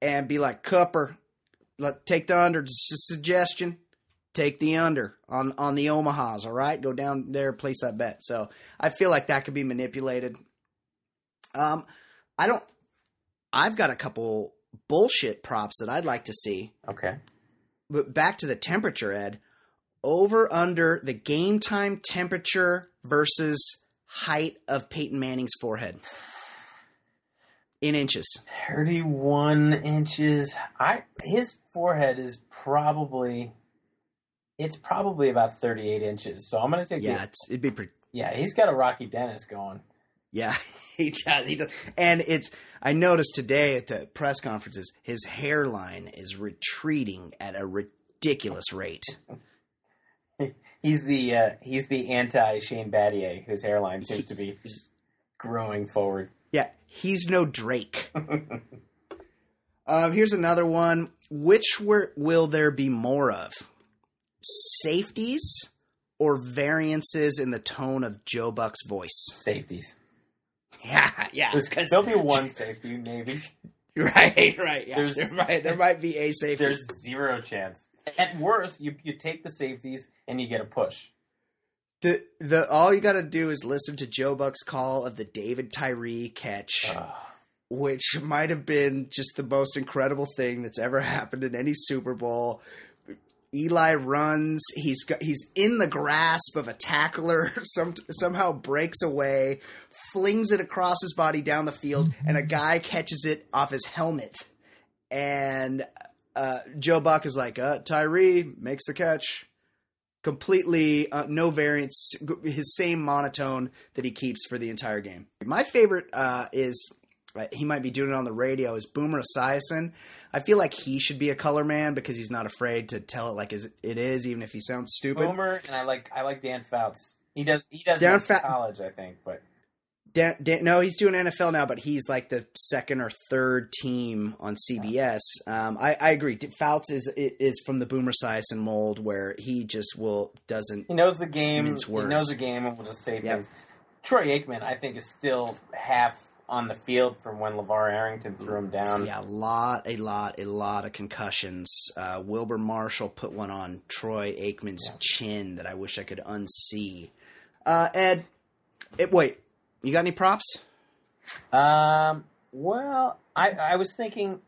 and be like, Cooper, let take the under. Just a suggestion. Take the under on on the Omahas. All right, go down there, place that bet. So I feel like that could be manipulated. Um, I don't. I've got a couple bullshit props that I'd like to see. Okay. But back to the temperature, Ed. Over under the game time temperature versus height of Peyton Manning's forehead in inches. 31 inches. I his forehead is probably it's probably about 38 inches. So I'm going to take Yeah, the, it'd be pretty. yeah, he's got a Rocky Dennis going. Yeah, he does. He does. And it's. I noticed today at the press conferences, his hairline is retreating at a ridiculous rate. He's the uh, he's the anti Shane Battier whose hairline seems to be growing forward. Yeah, he's no Drake. um, here's another one. Which were, will there be more of? Safeties or variances in the tone of Joe Buck's voice? Safeties. Yeah, yeah. There's, 'cause- there'll be one safety maybe. right, right. Yeah, There's- there, might, there might be a safety. There's zero chance. At worst, you you take the safeties and you get a push. the the all you got to do is listen to Joe Buck's call of the David Tyree catch. Ugh. which might have been just the most incredible thing that's ever happened in any Super Bowl. Eli runs. He's got, he's in the grasp of a tackler. Some somehow breaks away, flings it across his body down the field, and a guy catches it off his helmet. And uh, Joe Buck is like, uh, Tyree makes the catch. Completely uh, no variance, his same monotone that he keeps for the entire game. My favorite uh, is uh, he might be doing it on the radio is Boomer Esiason. I feel like he should be a color man because he's not afraid to tell it like it is, even if he sounds stupid. Boomer and I like I like Dan Fouts. He does he does Dan Dan Fa- college, I think, but Dan, Dan, no, he's doing NFL now, but he's like the second or third team on CBS. Um, I, I agree. Fouts is is from the Boomer Esiason mold, where he just will doesn't. he knows the game. He knows the game, and we'll just say Yep. things. Troy Aikman, I think, is still half on the field from when LeVar Arrington threw him down. Yeah, a lot, a lot, a lot of concussions. Uh, Wilber Marshall put one on Troy Aikman's chin that I wish I could unsee. Uh, Ed, it, wait, you got any props? Um. Well, I I was thinking,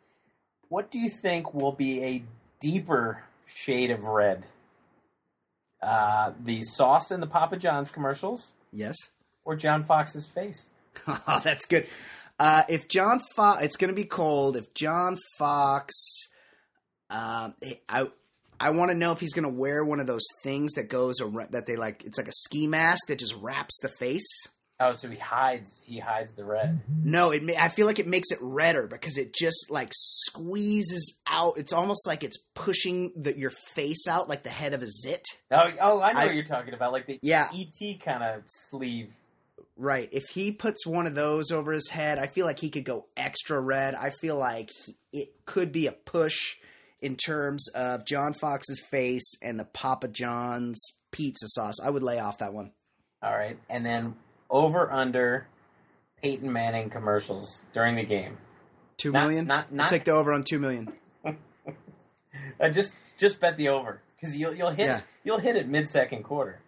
what do you think will be a deeper shade of red? Uh, the sauce in the Papa John's commercials, Yes. or John Fox's face? Oh, that's good. Uh, if John Fox, it's going to be cold. If John Fox, um, I I want to know if he's going to wear one of those things that goes around that they like. It's like a ski mask that just wraps the face. Oh, so he hides he hides the red. Mm-hmm. No, it. ma- I feel like it makes it redder because it just like squeezes out. It's almost like it's pushing the, your face out like the head of a zit. Oh, oh, I know I- what you're talking about, like the Yeah. ET kind of sleeve. Right. If he puts one of those over his head, I feel like he could go extra red. I feel like he, it could be a push in terms of John Fox's face and the Papa John's pizza sauce. I would lay off that one. All right, and then over under Peyton Manning commercials during the game. Two Not- million. not- I'll not- take the over on two million. Uh, just just bet the over because you'll you'll hit Yeah. you'll hit it mid second quarter.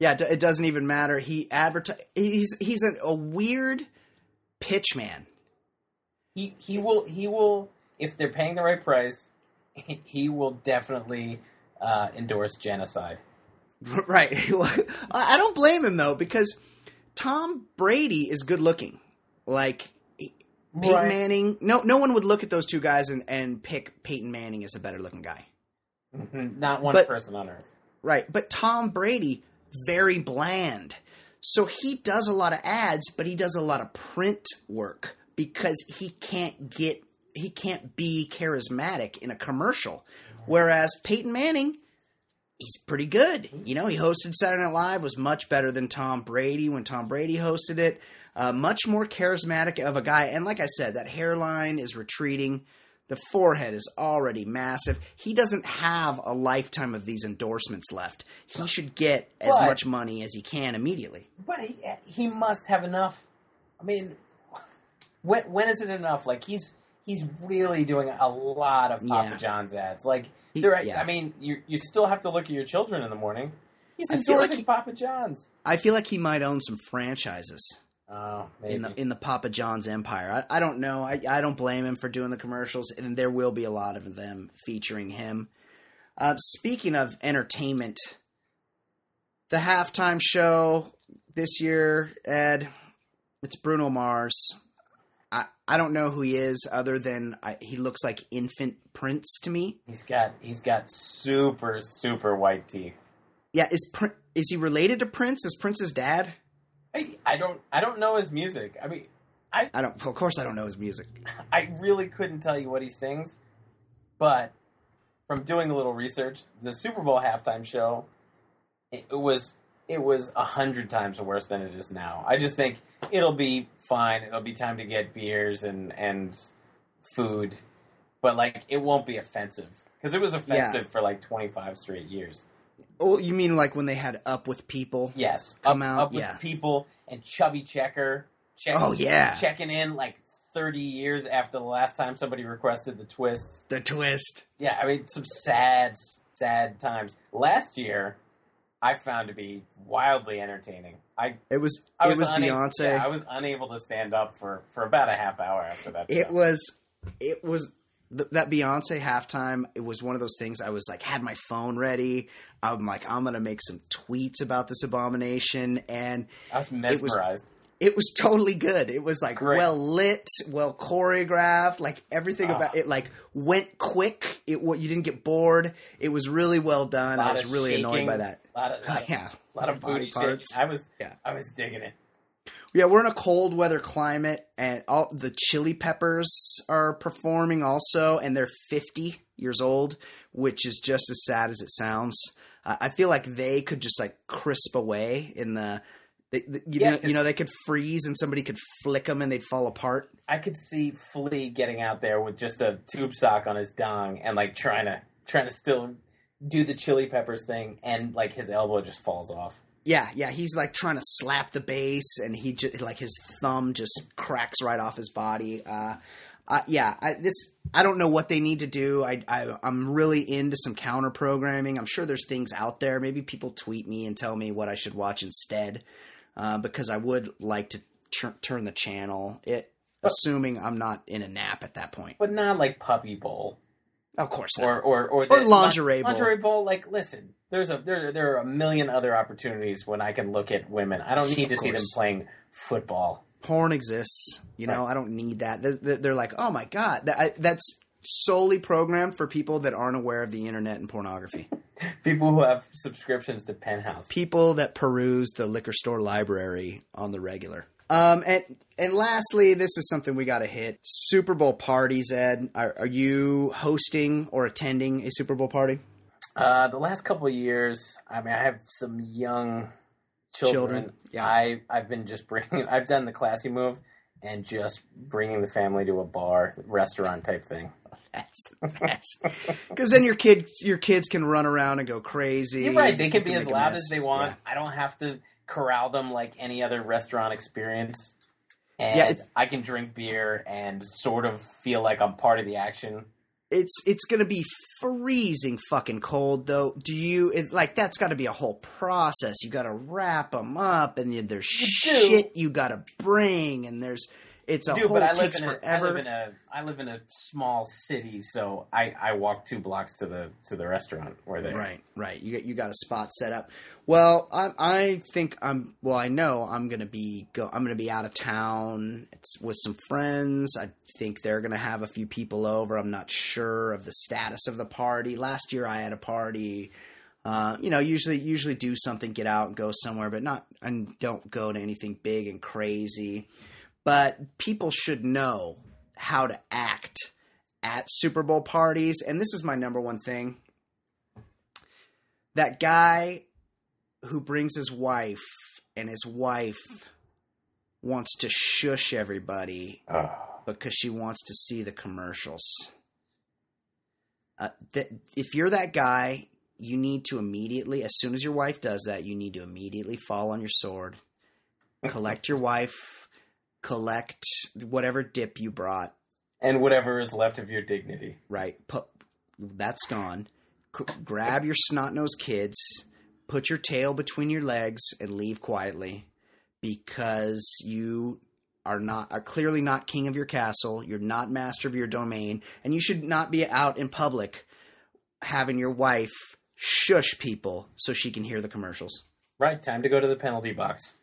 Yeah, it- doesn't even matter. He advertise. He's he's a, a weird pitch man. He he will he will if they're paying the right price, he will definitely uh, endorse genocide. Right. I don't blame him though because Tom Brady is good looking. Like Peyton Right. Manning. No, no one would look at those two guys and, and pick Peyton Manning as a better looking guy. Mhm. Not one But- person on earth. Right. But Tom Brady, very bland. So he does a lot of ads, but he does a lot of print work because he can't get he can't be charismatic in a commercial. Whereas Peyton Manning, he's pretty good. You know, he hosted Saturday Night Live, was much better than Tom Brady when Tom Brady hosted it. Uh, much more charismatic of a guy. And like I said, that hairline is retreating. The forehead is already massive. He doesn't have a lifetime of these endorsements left. He should get as But- much money as he can immediately. But he he must have enough. I mean, when when is it enough? Like he's he's really doing a lot of Papa Yeah. John's ads. Like He- yeah. I mean, you you still have to look at your children in the morning. He's feel like endorsing he- Papa John's. I feel like he might own some franchises. Oh, maybe. in the in the Papa John's empire. I, I don't know. I, I don't blame him for doing the commercials, and there will be a lot of them featuring him. Uh, speaking of entertainment, the halftime show this year, Ed, it's Bruno Mars. I, I don't know who he is other than I, he looks like infant Prince to me. he's got he's got super super white teeth. Yeah, is is he related to Prince? Is Prince's dad? I, I don't I don't know his music. I mean, I I don't. Of course, I don't know his music. I really couldn't tell you what he sings, but from doing a little research, the Super Bowl halftime show, it was it was a hundred times worse than it is now. I just think it'll be fine. It'll be time to get beers and and food, but like it won't be offensive because it was offensive for like twenty five straight years. Oh, you mean like when they had Up with People? Yes, Come up, out, up with people and Chubby Checker. Check, Oh, yeah. checking in like thirty years after the last time somebody requested the twists. The twist. Yeah, I mean some sad, sad times. Last year, I found to be wildly entertaining. I It was I it was, una- Beyonce. yeah, I was unable to stand up for for about a half hour after that. it show. was it was th- that Beyonce halftime. It was one of those things. I was like, had my phone ready. I'm like, I'm gonna make some tweets about this abomination, and I was was- mesmerized. It was totally good. It was like Great. well lit, well choreographed, like everything Ah. about it. Like went quick. It you didn't get bored. It was really well done. I was of really annoyed by that. lot of, lot of, yeah, a lot of body booty shaking. parts. I was Yeah. I was digging it. Yeah, we're in a cold weather climate, and all the Chili Peppers are performing also, and they're 50 years old, which is just as sad as it sounds. Uh, I feel like they could just like crisp away in the, they, the- you Yeah, know, you know, they could freeze and somebody could flick them and they'd fall apart. I could see Flea getting out there with just a tube sock on his dong and like trying to trying to still do the chili peppers thing and like his elbow just falls off. Yeah, yeah, he's like trying to slap the bass, and he just like his thumb just cracks right off his body. Uh, uh, yeah, I, this I don't know what they need to do. I, I I'm really into some counter programming. I'm sure there's things out there. Maybe people tweet me and tell me what I should watch instead, uh, because I would like to tur- turn the channel. It assuming I'm not in a nap at that point. But not like puppy bowl Of course, not. or or or, Or the- lingerie bowl. Lingerie bowl. Like, listen, there's a there there are a million other opportunities when I can look at women. I don't need Of to see them playing football. porn exists. You know, I don't need that. They're, they're like, oh my god, that, I, that's solely programmed for people that aren't aware of the internet and pornography. People who have subscriptions to Penthouse. People that peruse the liquor store library on the regular. Um, and and lastly, this is something we got to hit: Super Bowl parties. Ed, are, are you hosting or attending a Super Bowl party? Uh, the last couple of years, I mean, I have some young children. Children, yeah. I I've been just bringing. I've done the classy move and just bringing the family to a bar, restaurant type thing. That's the best. Because then your kids, your kids can run around and go crazy. You're right. They You can be as loud as they want. Yeah. I don't have to corral them like any other restaurant experience. And Yeah, it- I can drink beer and sort of feel like I'm part of the action. it's it's gonna be freezing fucking cold though. Do you it's like that's got to be a whole process? You got to wrap them up, and there's You do. shit you got to bring, and there's it's a Dude, whole but I live takes in a, I forever. live in a I live in a small city, so I, I walk two blocks to the to the restaurant where they Right, right. You got you got a spot set up. Well, I I think I'm. Well, I know I'm gonna be go. I'm gonna be out of town. It's with some friends. I think they're gonna have a few people over. I'm not sure of the status of the party. Last year I had a party. Uh, you know, usually usually do something, get out and go somewhere, but not and don't go to anything big and crazy. But people should know how to act at Super Bowl parties, and this is my number one thing that guy who brings his wife and his wife wants to shush everybody Oh. because she wants to see the commercials. Uh, that if you're that guy, you need to immediately, as soon as your wife does that, you need to immediately fall on your sword, collect your wife, collect whatever dip you brought, and whatever is left of your dignity. right? Put that's gone. C- grab your snot nosed kids, put your tail between your legs, and leave quietly, because you are not are clearly not king of your castle. You're not master of your domain, and you should not be out in public having your wife shush people so she can hear the commercials. Right, time to go to the penalty box.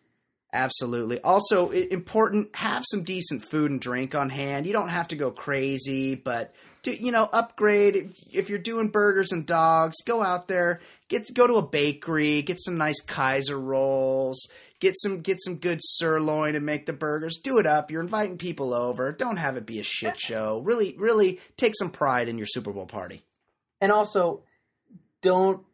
Absolutely. Also, important have some decent food and drink on hand. You don't have to go crazy, but you know, upgrade if, if you're doing burgers and dogs, go out there, get go to a bakery, get some nice Kaiser rolls, get some get some good sirloin and make the burgers. Do it up. You're inviting people over. Don't have it be a shit show. Really really take some pride in your Super Bowl party. And also, don't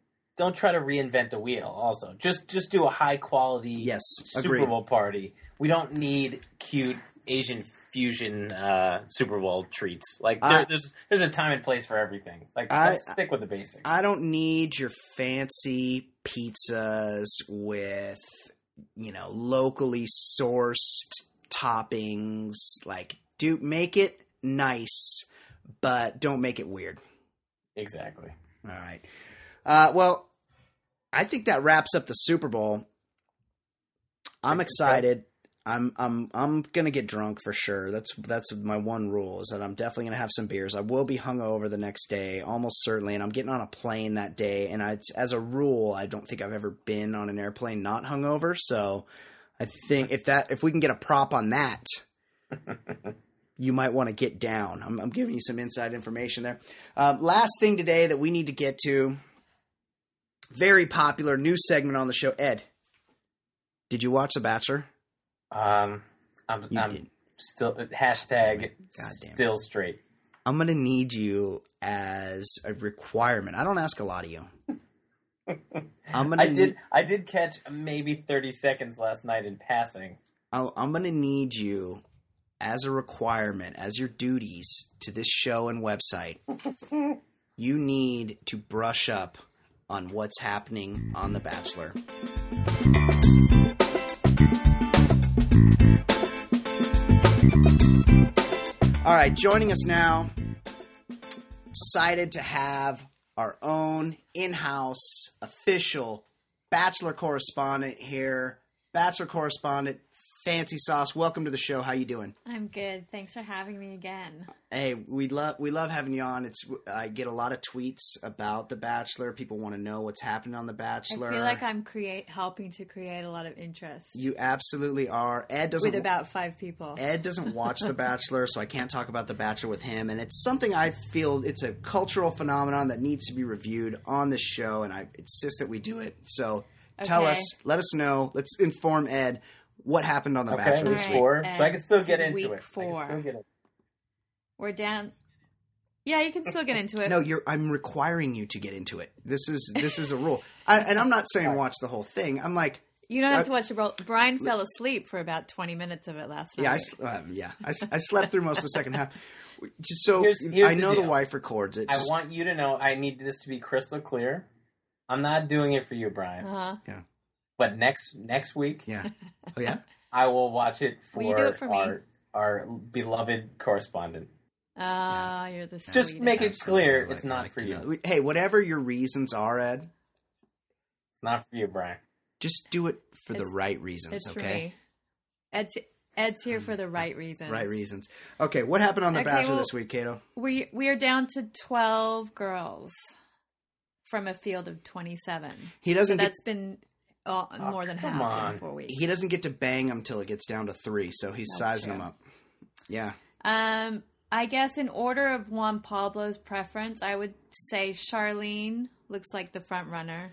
don't try to reinvent the wheel. Also, just just do a high quality Yes, Super agreed. Bowl party. We don't need cute Asian fusion uh, Super Bowl treats. Like there, I- there's there's a time and place for everything. Like I- let's stick with the basics. I don't need your fancy pizzas with, you know, locally sourced toppings. Like, do make it nice, but don't make it weird. exactly. All right. Uh, well, I think that wraps up the Super Bowl. I'm excited. I'm I'm I'm gonna get drunk for sure. That's that's my one rule is that I'm definitely gonna have some beers. I will be hungover the next day, almost certainly, and I'm getting on a plane that day. And I, as a rule, I don't think I've ever been on an airplane not hungover. So I think if that if we can get a prop on that, you might want to get down. I'm, I'm giving you some inside information there. Um, last thing today that we need to get to, very popular new segment on the show. Ed, did you watch The Bachelor? Um, I'm, You I'm did. still hashtag Goddamn. still straight. I'm gonna need you as a requirement. I don't ask a lot of you. I'm gonna I did. need, I did catch maybe thirty seconds last night in passing. I'll- I'm gonna need you as a requirement, as your duties to this show and website. you need to brush up on what's happening on The Bachelor. All right, joining us now, excited to have our own in house official Bachelor correspondent here. Bachelor correspondent, Fancee Sauce. Welcome to the show. How you doing? I'm good. Thanks for having me again. Hey, we love we love having you on. It's I get a lot of tweets about The Bachelor. People want to know what's happening on The Bachelor. I feel like I'm create helping to create a lot of interest you absolutely are. Ed doesn't with about five people. Ed doesn't watch The Bachelor, so I can't talk about The Bachelor with him. And it's something I feel it's a cultural phenomenon that needs to be reviewed on this show, and I insist that we do it. So tell Okay. us, let us know, let's inform Ed what happened on The Okay, Bachelor week this week. four, right, so I and can still get into week it. I four. can still get it. We're down. Yeah, you can still get into it. No, you're. I'm requiring you to get into it. This is this is a rule, I, and I'm not saying watch the whole thing. I'm like, you don't have I- to watch the roll. Brian fell asleep for about 20 minutes of it last night. yeah, I, s- um, yeah, I, s- I slept through most of the second half. Just so Here's- here's I know the deal. wife records it. I want you to know I need this to be crystal clear. I'm not doing it for you, Brian. Uh-huh. But next next week, yeah. Oh yeah. I will watch it for, Will you do it for me? our our beloved correspondent. Ah, you're the Just make it clear Absolutely. it's not like for you. know. Hey, whatever your reasons are, Ed, It's not for you, Brian. just do it for the right reasons. It's okay. Ed's, Ed's here for the right reason. Right reasons. Okay, what happened on The Okay, Bachelor well- this week, Cato? We we are down to 12 girls from a field of 27. He So doesn't get that's been uh, more than Oh, come half on. in four weeks. he doesn't get to bang them till it gets down to three, so he's That's sizing them true. up. Yeah. Um, I guess in order of Juan Pablo's preference, I would say Sharleen looks like the front runner.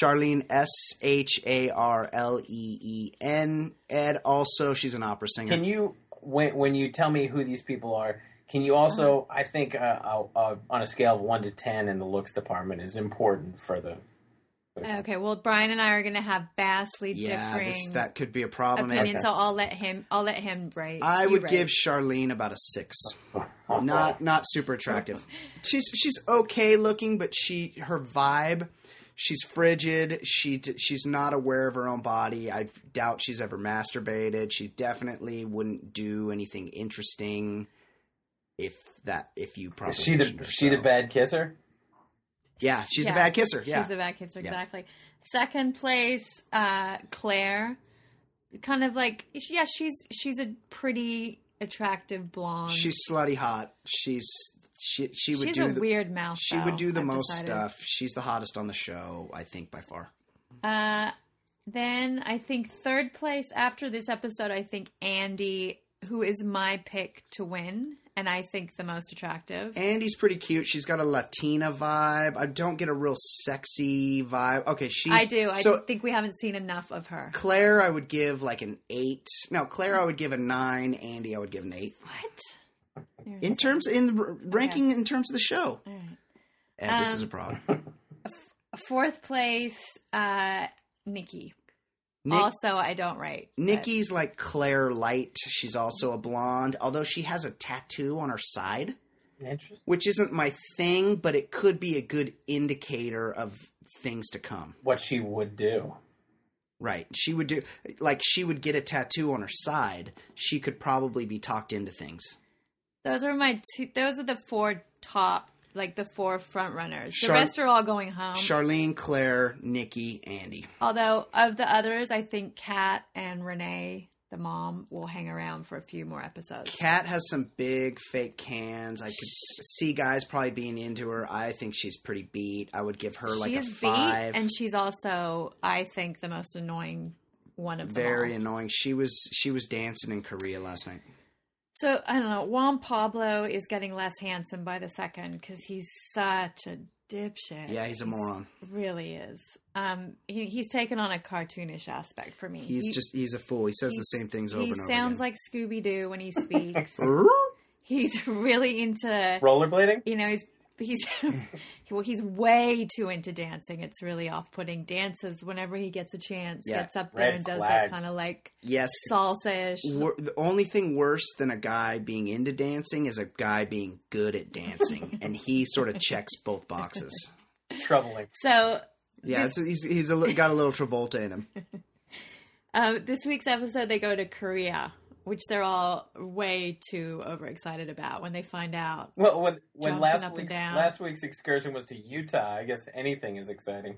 Sharleen S H A R L E E N. Ed also she's an opera singer. Can you when when you tell me who these people are? Can you also? Uh-huh. I think uh, uh, uh, on a scale of one to ten in the looks department is important for the. Okay, well, Brian and I are going to have vastly different yeah, differing this, that could be a problem. Ed. opinions, so I'll let him. I'll let him rate. I would rate. give Sharleen about a six. Not not super attractive. She's she's okay looking, but she her vibe. She's frigid. She she's not aware of her own body. I doubt she's ever masturbated. She definitely wouldn't do anything interesting if that if you Is she the her she the bad kisser? Yeah, she's Yeah, the bad kisser. Yeah. She's Yeah, the bad kisser, Yeah. exactly. Second place, uh, Claire. Kind of like, yeah, she's she's a pretty attractive blonde. she's slutty hot. She's she she would She's do a the weird mouth. she though, would do the I've most decided. stuff. She's the hottest on the show, I think by far. Uh, then I think third place after this episode, I think Andi, who is my pick to win, and I think the most attractive. Andi's pretty cute. She's got a Latina vibe. I don't get a real sexy vibe. Okay, she's I do. I so think we haven't seen enough of her. Claire, I would give like an eight. No, Claire, I would give a nine. Andi, I would give an eight. What? You're In terms in the r- ranking, in terms of the show, All right. This Um, is a problem. Fourth place, uh, Nikki. Nick, also, I don't rate. but- Nikki's like Claire Light. She's also a blonde, although she has a tattoo on her side, Interesting. which isn't my thing, but it could be a good indicator of things to come. What she would do. Right. She would do like she would get a tattoo on her side. She could probably be talked into things. Those are my two. Those are the four top like the four front runners. The rest are all going home. Sharleen, Claire, Nikki, Andi. Although of the others, I think Kat and Renee, the mom, will hang around for a few more episodes. Kat has some big fake cans. I could see guys probably being into her. I think she's pretty beat. I would give her like a five. beat, and she's also, I think, the most annoying one of them. Very all. annoying. She was she was dancing in Korea last night. So I don't know. Juan Pablo is getting less handsome by the second because he's such a dipshit. Yeah, he's a moron. really is. Um, he, he's taken on a cartoonish aspect for me. He's He- just he's a fool. He says the same things over and over He sounds again. like Scooby Doo when he speaks. he's really into Rollerblading? you know he's he's well he's way too into dancing. It's really off putting. Dances whenever he gets a chance. Yeah, gets up there red and does flag. that kind of like yes. salsa-ish. The only thing worse than a guy being into dancing is a guy being good at dancing, and he sort of checks both boxes. Troubling. So Yeah, it's, he's he's a, got a little Travolta in him. Um, this week's episode, they go to Korea, which they're all way too overexcited about when they find out. Well, when when last week's down. last week's excursion was to Utah, I guess anything is exciting.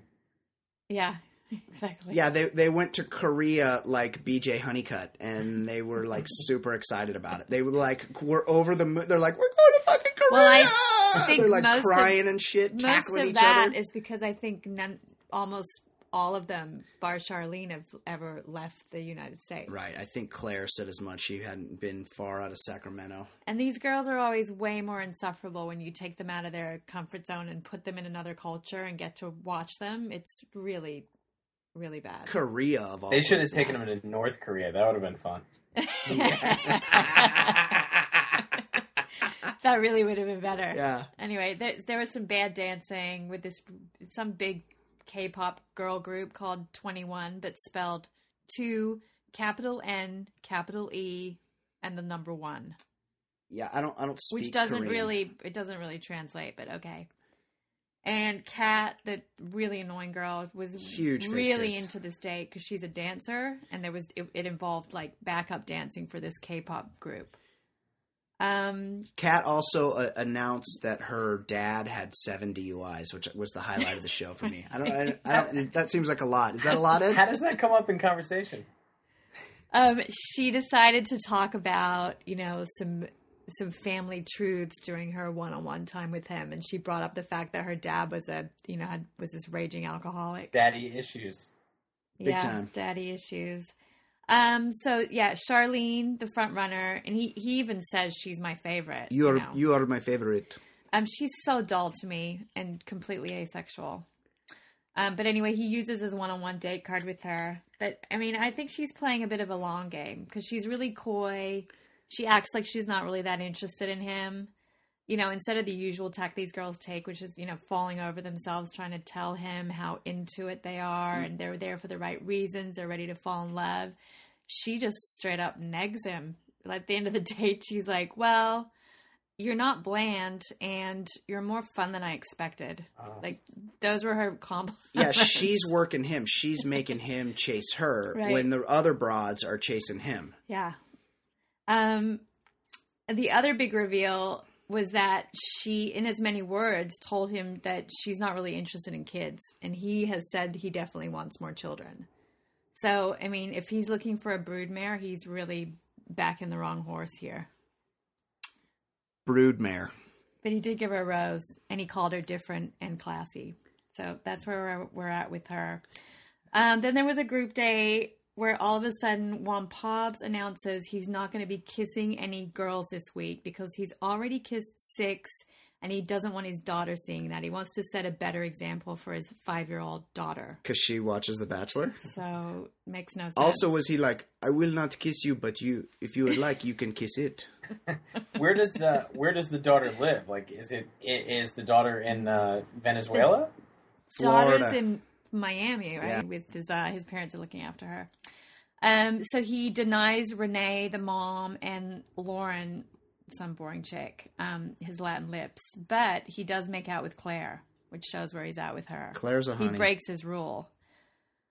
Yeah, exactly. Yeah, they they went to Korea like BJ Hunnicutt, and they were like super excited about it. They were like, "We're over the moon." They're like, "We're going to fucking Korea!" Well, I think They're like most of- crying and shit, Most tackling of each that other. is because I think none, almost all of them, bar Sharleen, have ever left the United States. Right, I think Claire said as much. She hadn't been far out of Sacramento. And these girls are always way more insufferable when you take them out of their comfort zone and put them in another culture and get to watch them. It's really, really bad. Korea of all. They should have taken them to North Korea. That would have been fun. that really would have been better. Yeah, Anyway, there, there was some bad dancing with this some big K-pop girl group called Twenty One, but spelled two capital N capital E and the number one, yeah. I don't. I don't speak. which doesn't Korean. really it doesn't really translate, but okay. And Kat, the really annoying girl, was Huge really into this date because she's a dancer, and there was it, it involved like backup dancing for this K-pop group. Um, Kat also uh, announced that her dad had seven DUIs, which was the highlight of the show for me. I don't. I, I don't. That seems like a lot. Is that a lot? Ed? How does that come up in conversation? Um, she decided to talk about, you know, some some family truths during her one-on-one time with him, and she brought up the fact that her dad was a, you know, had, was this raging alcoholic. Daddy issues. Big yeah, time. daddy issues. Um, so yeah, Sharleen, the front runner, and he he even says she's my favorite. You are know. you are my favorite. Um, she's so dull to me and completely asexual. Um, but anyway, he uses his one-on-one date card with her. But I mean, I think she's playing a bit of a long game because she's really coy. She acts like she's not really that interested in him. You know, instead of the usual tack these girls take, which is you know falling over themselves trying to tell him how into it they are and they're there for the right reasons, they're ready to fall in love. She just straight up negs him. At the end of the date, she's like, "Well." you're not bland and you're more fun than I expected. Oh. Like those were her compliments. Yeah, she's working him. She's making him chase her Right. when the other broads are chasing him. yeah. Um the other big reveal was that she in as many words told him that she's not really interested in kids and he has said he definitely wants more children. So, I mean, if he's looking for a broodmare, he's really backing the wrong horse here. Broodmare. But he did give her a rose, and he called her different and classy. So that's where we're, we're at with her. Um, then there was a group day where all of a sudden Juan Pobs announces he's not going to be kissing any girls this week because he's already kissed six, and he doesn't want his daughter seeing that. He wants to set a better example for his five-year-old daughter. Because she watches The Bachelor. So makes no sense. Also, was he like, I will not kiss you, but you, if you would like, you can kiss it. Where does uh, where does the daughter live? Like, is it is the daughter in uh, Venezuela? daughter's Florida. in Miami, right? Yeah. With his uh, his parents are looking after her. Um, so he denies Renee, the mom, and Lauren, some boring chick, um, his Latin lips, but he does make out with Claire, which shows where he's at with her. Claire's a He breaks his rule.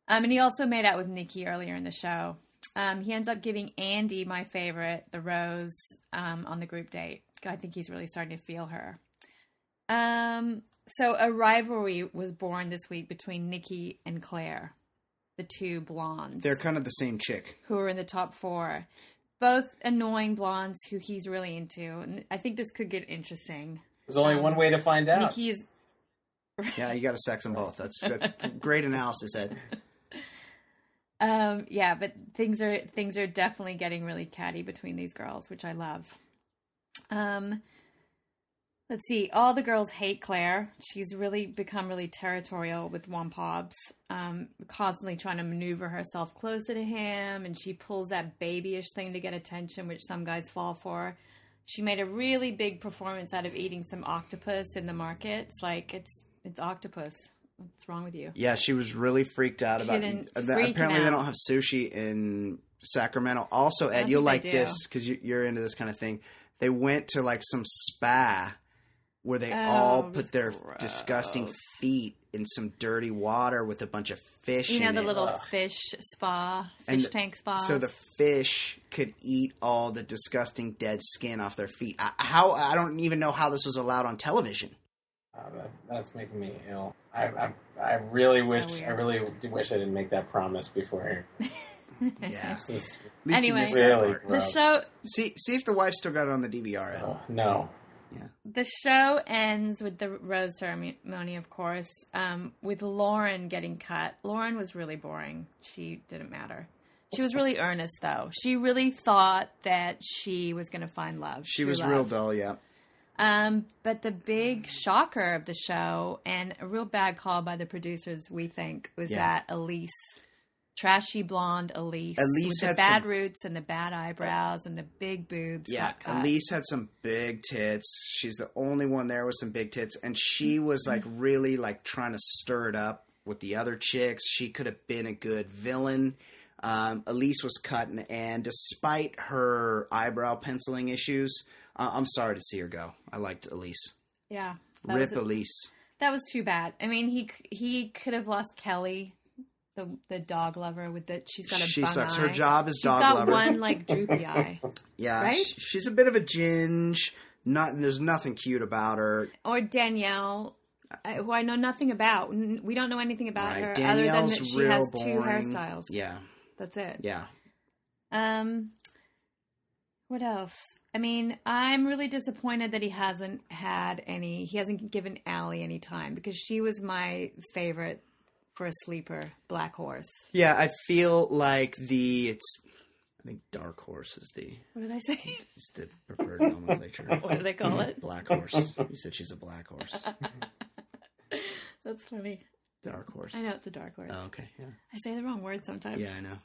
Um, and he also made out with Nikki earlier in the show. Um, he ends up giving Andi, my favorite, the rose um, on the group date. I think he's really starting to feel her. Um, so a rivalry was born this week between Nikki and Claire, the two blondes. They're kind of the same chick. who are in the top four. Both annoying blondes who he's really into. And I think this could get interesting. There's only one way to find out. Nikki is Yeah, you got to sex them both. That's that's great analysis, Ed. um yeah, but things are things are definitely getting really catty between these girls, which I love. Um let's see, all the girls hate Clare. She's really become really territorial with Wompobs, um, constantly trying to maneuver herself closer to him, and she pulls that babyish thing to get attention, which some guys fall for. She made a really big performance out of eating some octopus in the market. It's like it's it's octopus. What's wrong with you? Yeah, she was really freaked out about. Freaking apparently, they don't have sushi in Sacramento. Also, Ed, you'll like this because you, you're into this kind of thing. They went to like some spa where they all Oh, put their gross. disgusting feet in some dirty water with a bunch of fish. You know in the it. little Ugh. fish spa, And fish tank spa. So the fish could eat all the disgusting dead skin off their feet. I, how I don't even know how this was allowed on television. Uh, that, that's making me ill. I, I, I really So wish. weird. I really wish I didn't make that promise before. Yeah, is at least Anyway. you missed that Really part. the show See, see if the wife still got it on the DVR. Oh, no. The show ends with the rose ceremony, of course, um, with Lauren getting cut. Lauren was really boring. She didn't matter. She was really earnest, though. She really thought that she was going to find love. She was love. real dull. Yeah. Um, but the big shocker of the show, and a real bad call by the producers, we think, was Yeah. that Elise, trashy blonde Elise, Elise with the bad some- roots and the bad eyebrows and the big boobs. Yeah. Elise had some big tits. She's the only one there with some big tits, and she was like really like trying to stir it up with the other chicks. She could have been a good villain. Um, Elise was cut, and, despite her eyebrow penciling issues, uh, I'm sorry to see her go. I liked Elise. yeah, Rip was, Elise. that was too bad. I mean, he he could have lost Kelly, the the dog lover with the she's got a She sucks. eye. Her job is She's dog got lover. one like droopy eye, yeah, right? she's a bit of a ginge. Not there's nothing cute about her. or Danielle. Who I know nothing about. We don't know anything about Right, her other than that she has two hairstyles. Yeah, That's it. yeah. Um, what else? I mean, I'm really disappointed that he hasn't had any. He hasn't given Allie any time because she was my favorite for a sleeper, Black Horse. Yeah, I feel like the it's. I think Dark Horse is the What did I say? is the preferred nomenclature. what do they call it? Black Horse. You said she's a black horse. That's funny. Dark Horse. I know it's a dark horse. Oh, okay. Yeah. I say the wrong word sometimes. Yeah, I know.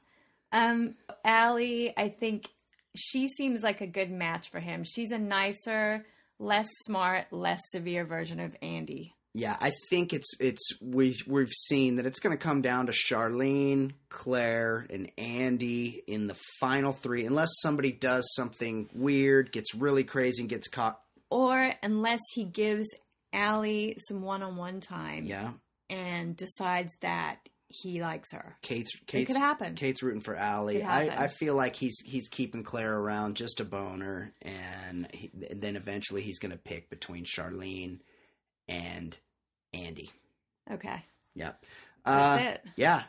Um, Allie, I think she seems like a good match for him. She's a nicer, less smart, less severe version of Andi. Yeah, I think it's it's we we've seen that it's going to come down to Sharleen, Clare, and Andi in the final three, unless somebody does something weird, gets really crazy, and gets caught. Or unless he gives Allie some one on one time Yeah, and decides that he likes her. Kate's Kate's could happen. Kate's rooting for Allie. I. I feel like he's he's keeping Clare around just a boner, and, he, and then eventually he's going to pick between Sharleen and Andi. Okay. Yep. That's Uh, it. Yeah.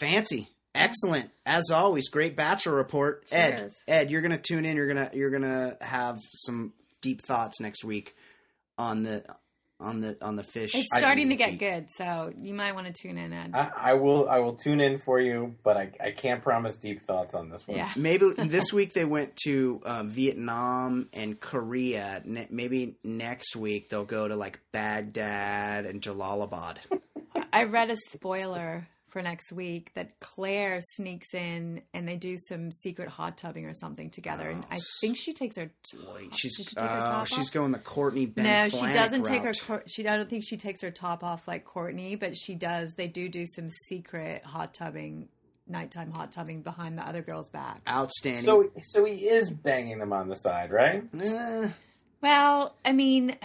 Fancee. Excellent. As always, great bachelor report. Ed, Ed, you're gonna tune in. You're gonna you're gonna have some deep thoughts next week on the on the on the fish. It's starting to get good, so you might want to tune in, Ed. I, I will. I will tune in for you, but I, I can't promise deep thoughts on this one. yeah. Maybe this week they went to uh, Vietnam and Korea. Ne- maybe next week they'll go to like Baghdad and Jalalabad. I read a spoiler for next week that Clare sneaks in and they do some secret hot tubbing or something together. And I think she takes her. Boy, she's she take her uh, top she's off? going the Courtney Ben. no, she doesn't take her. She I don't think she takes her top off like Courtney, but she does. They do do some secret hot tubbing, nighttime hot tubbing behind the other girl's back. Outstanding. So so he is banging them on the side, right? Eh, Well, I mean,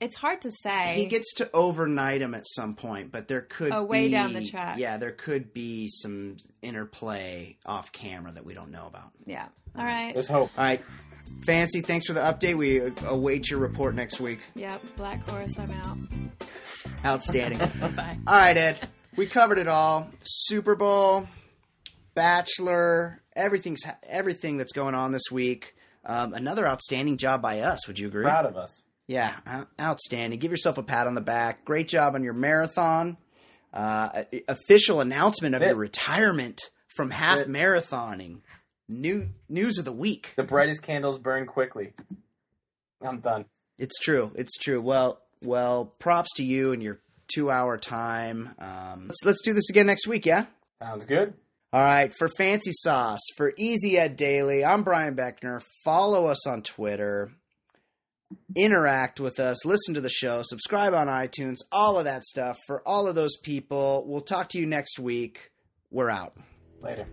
it's hard to say. he gets to overnight him at some point, but there could Oh, way be, down the track. Yeah, there could be some interplay off camera that we don't know about. yeah. All right. Let's hope. All right, Fancee, thanks for the update. We await your report next week. Yep, Black Horse, I'm out. Outstanding. Bye. all right, Ed. We covered it all. Super Bowl, Bachelor, everything's everything that's going on this week. Um, another outstanding job by us. Would you agree? Proud of us. Yeah, outstanding. Give yourself a pat on the back. Great job on your marathon. Uh, official announcement of your retirement from half marathoning. New news of the week. The brightest candles burn quickly. I'm done. It's true. It's true. Well, well, props to you and your two-hour time. Um, let's let's do this again next week. Yeah. Sounds good. All right, for Fancee Sauce, for Easy Ed Daily, I'm Brian Beckner. Follow us on Twitter, interact with us, listen to the show, subscribe on iTunes, all of that stuff. For all of those people, we'll talk to you next week. We're out. Later.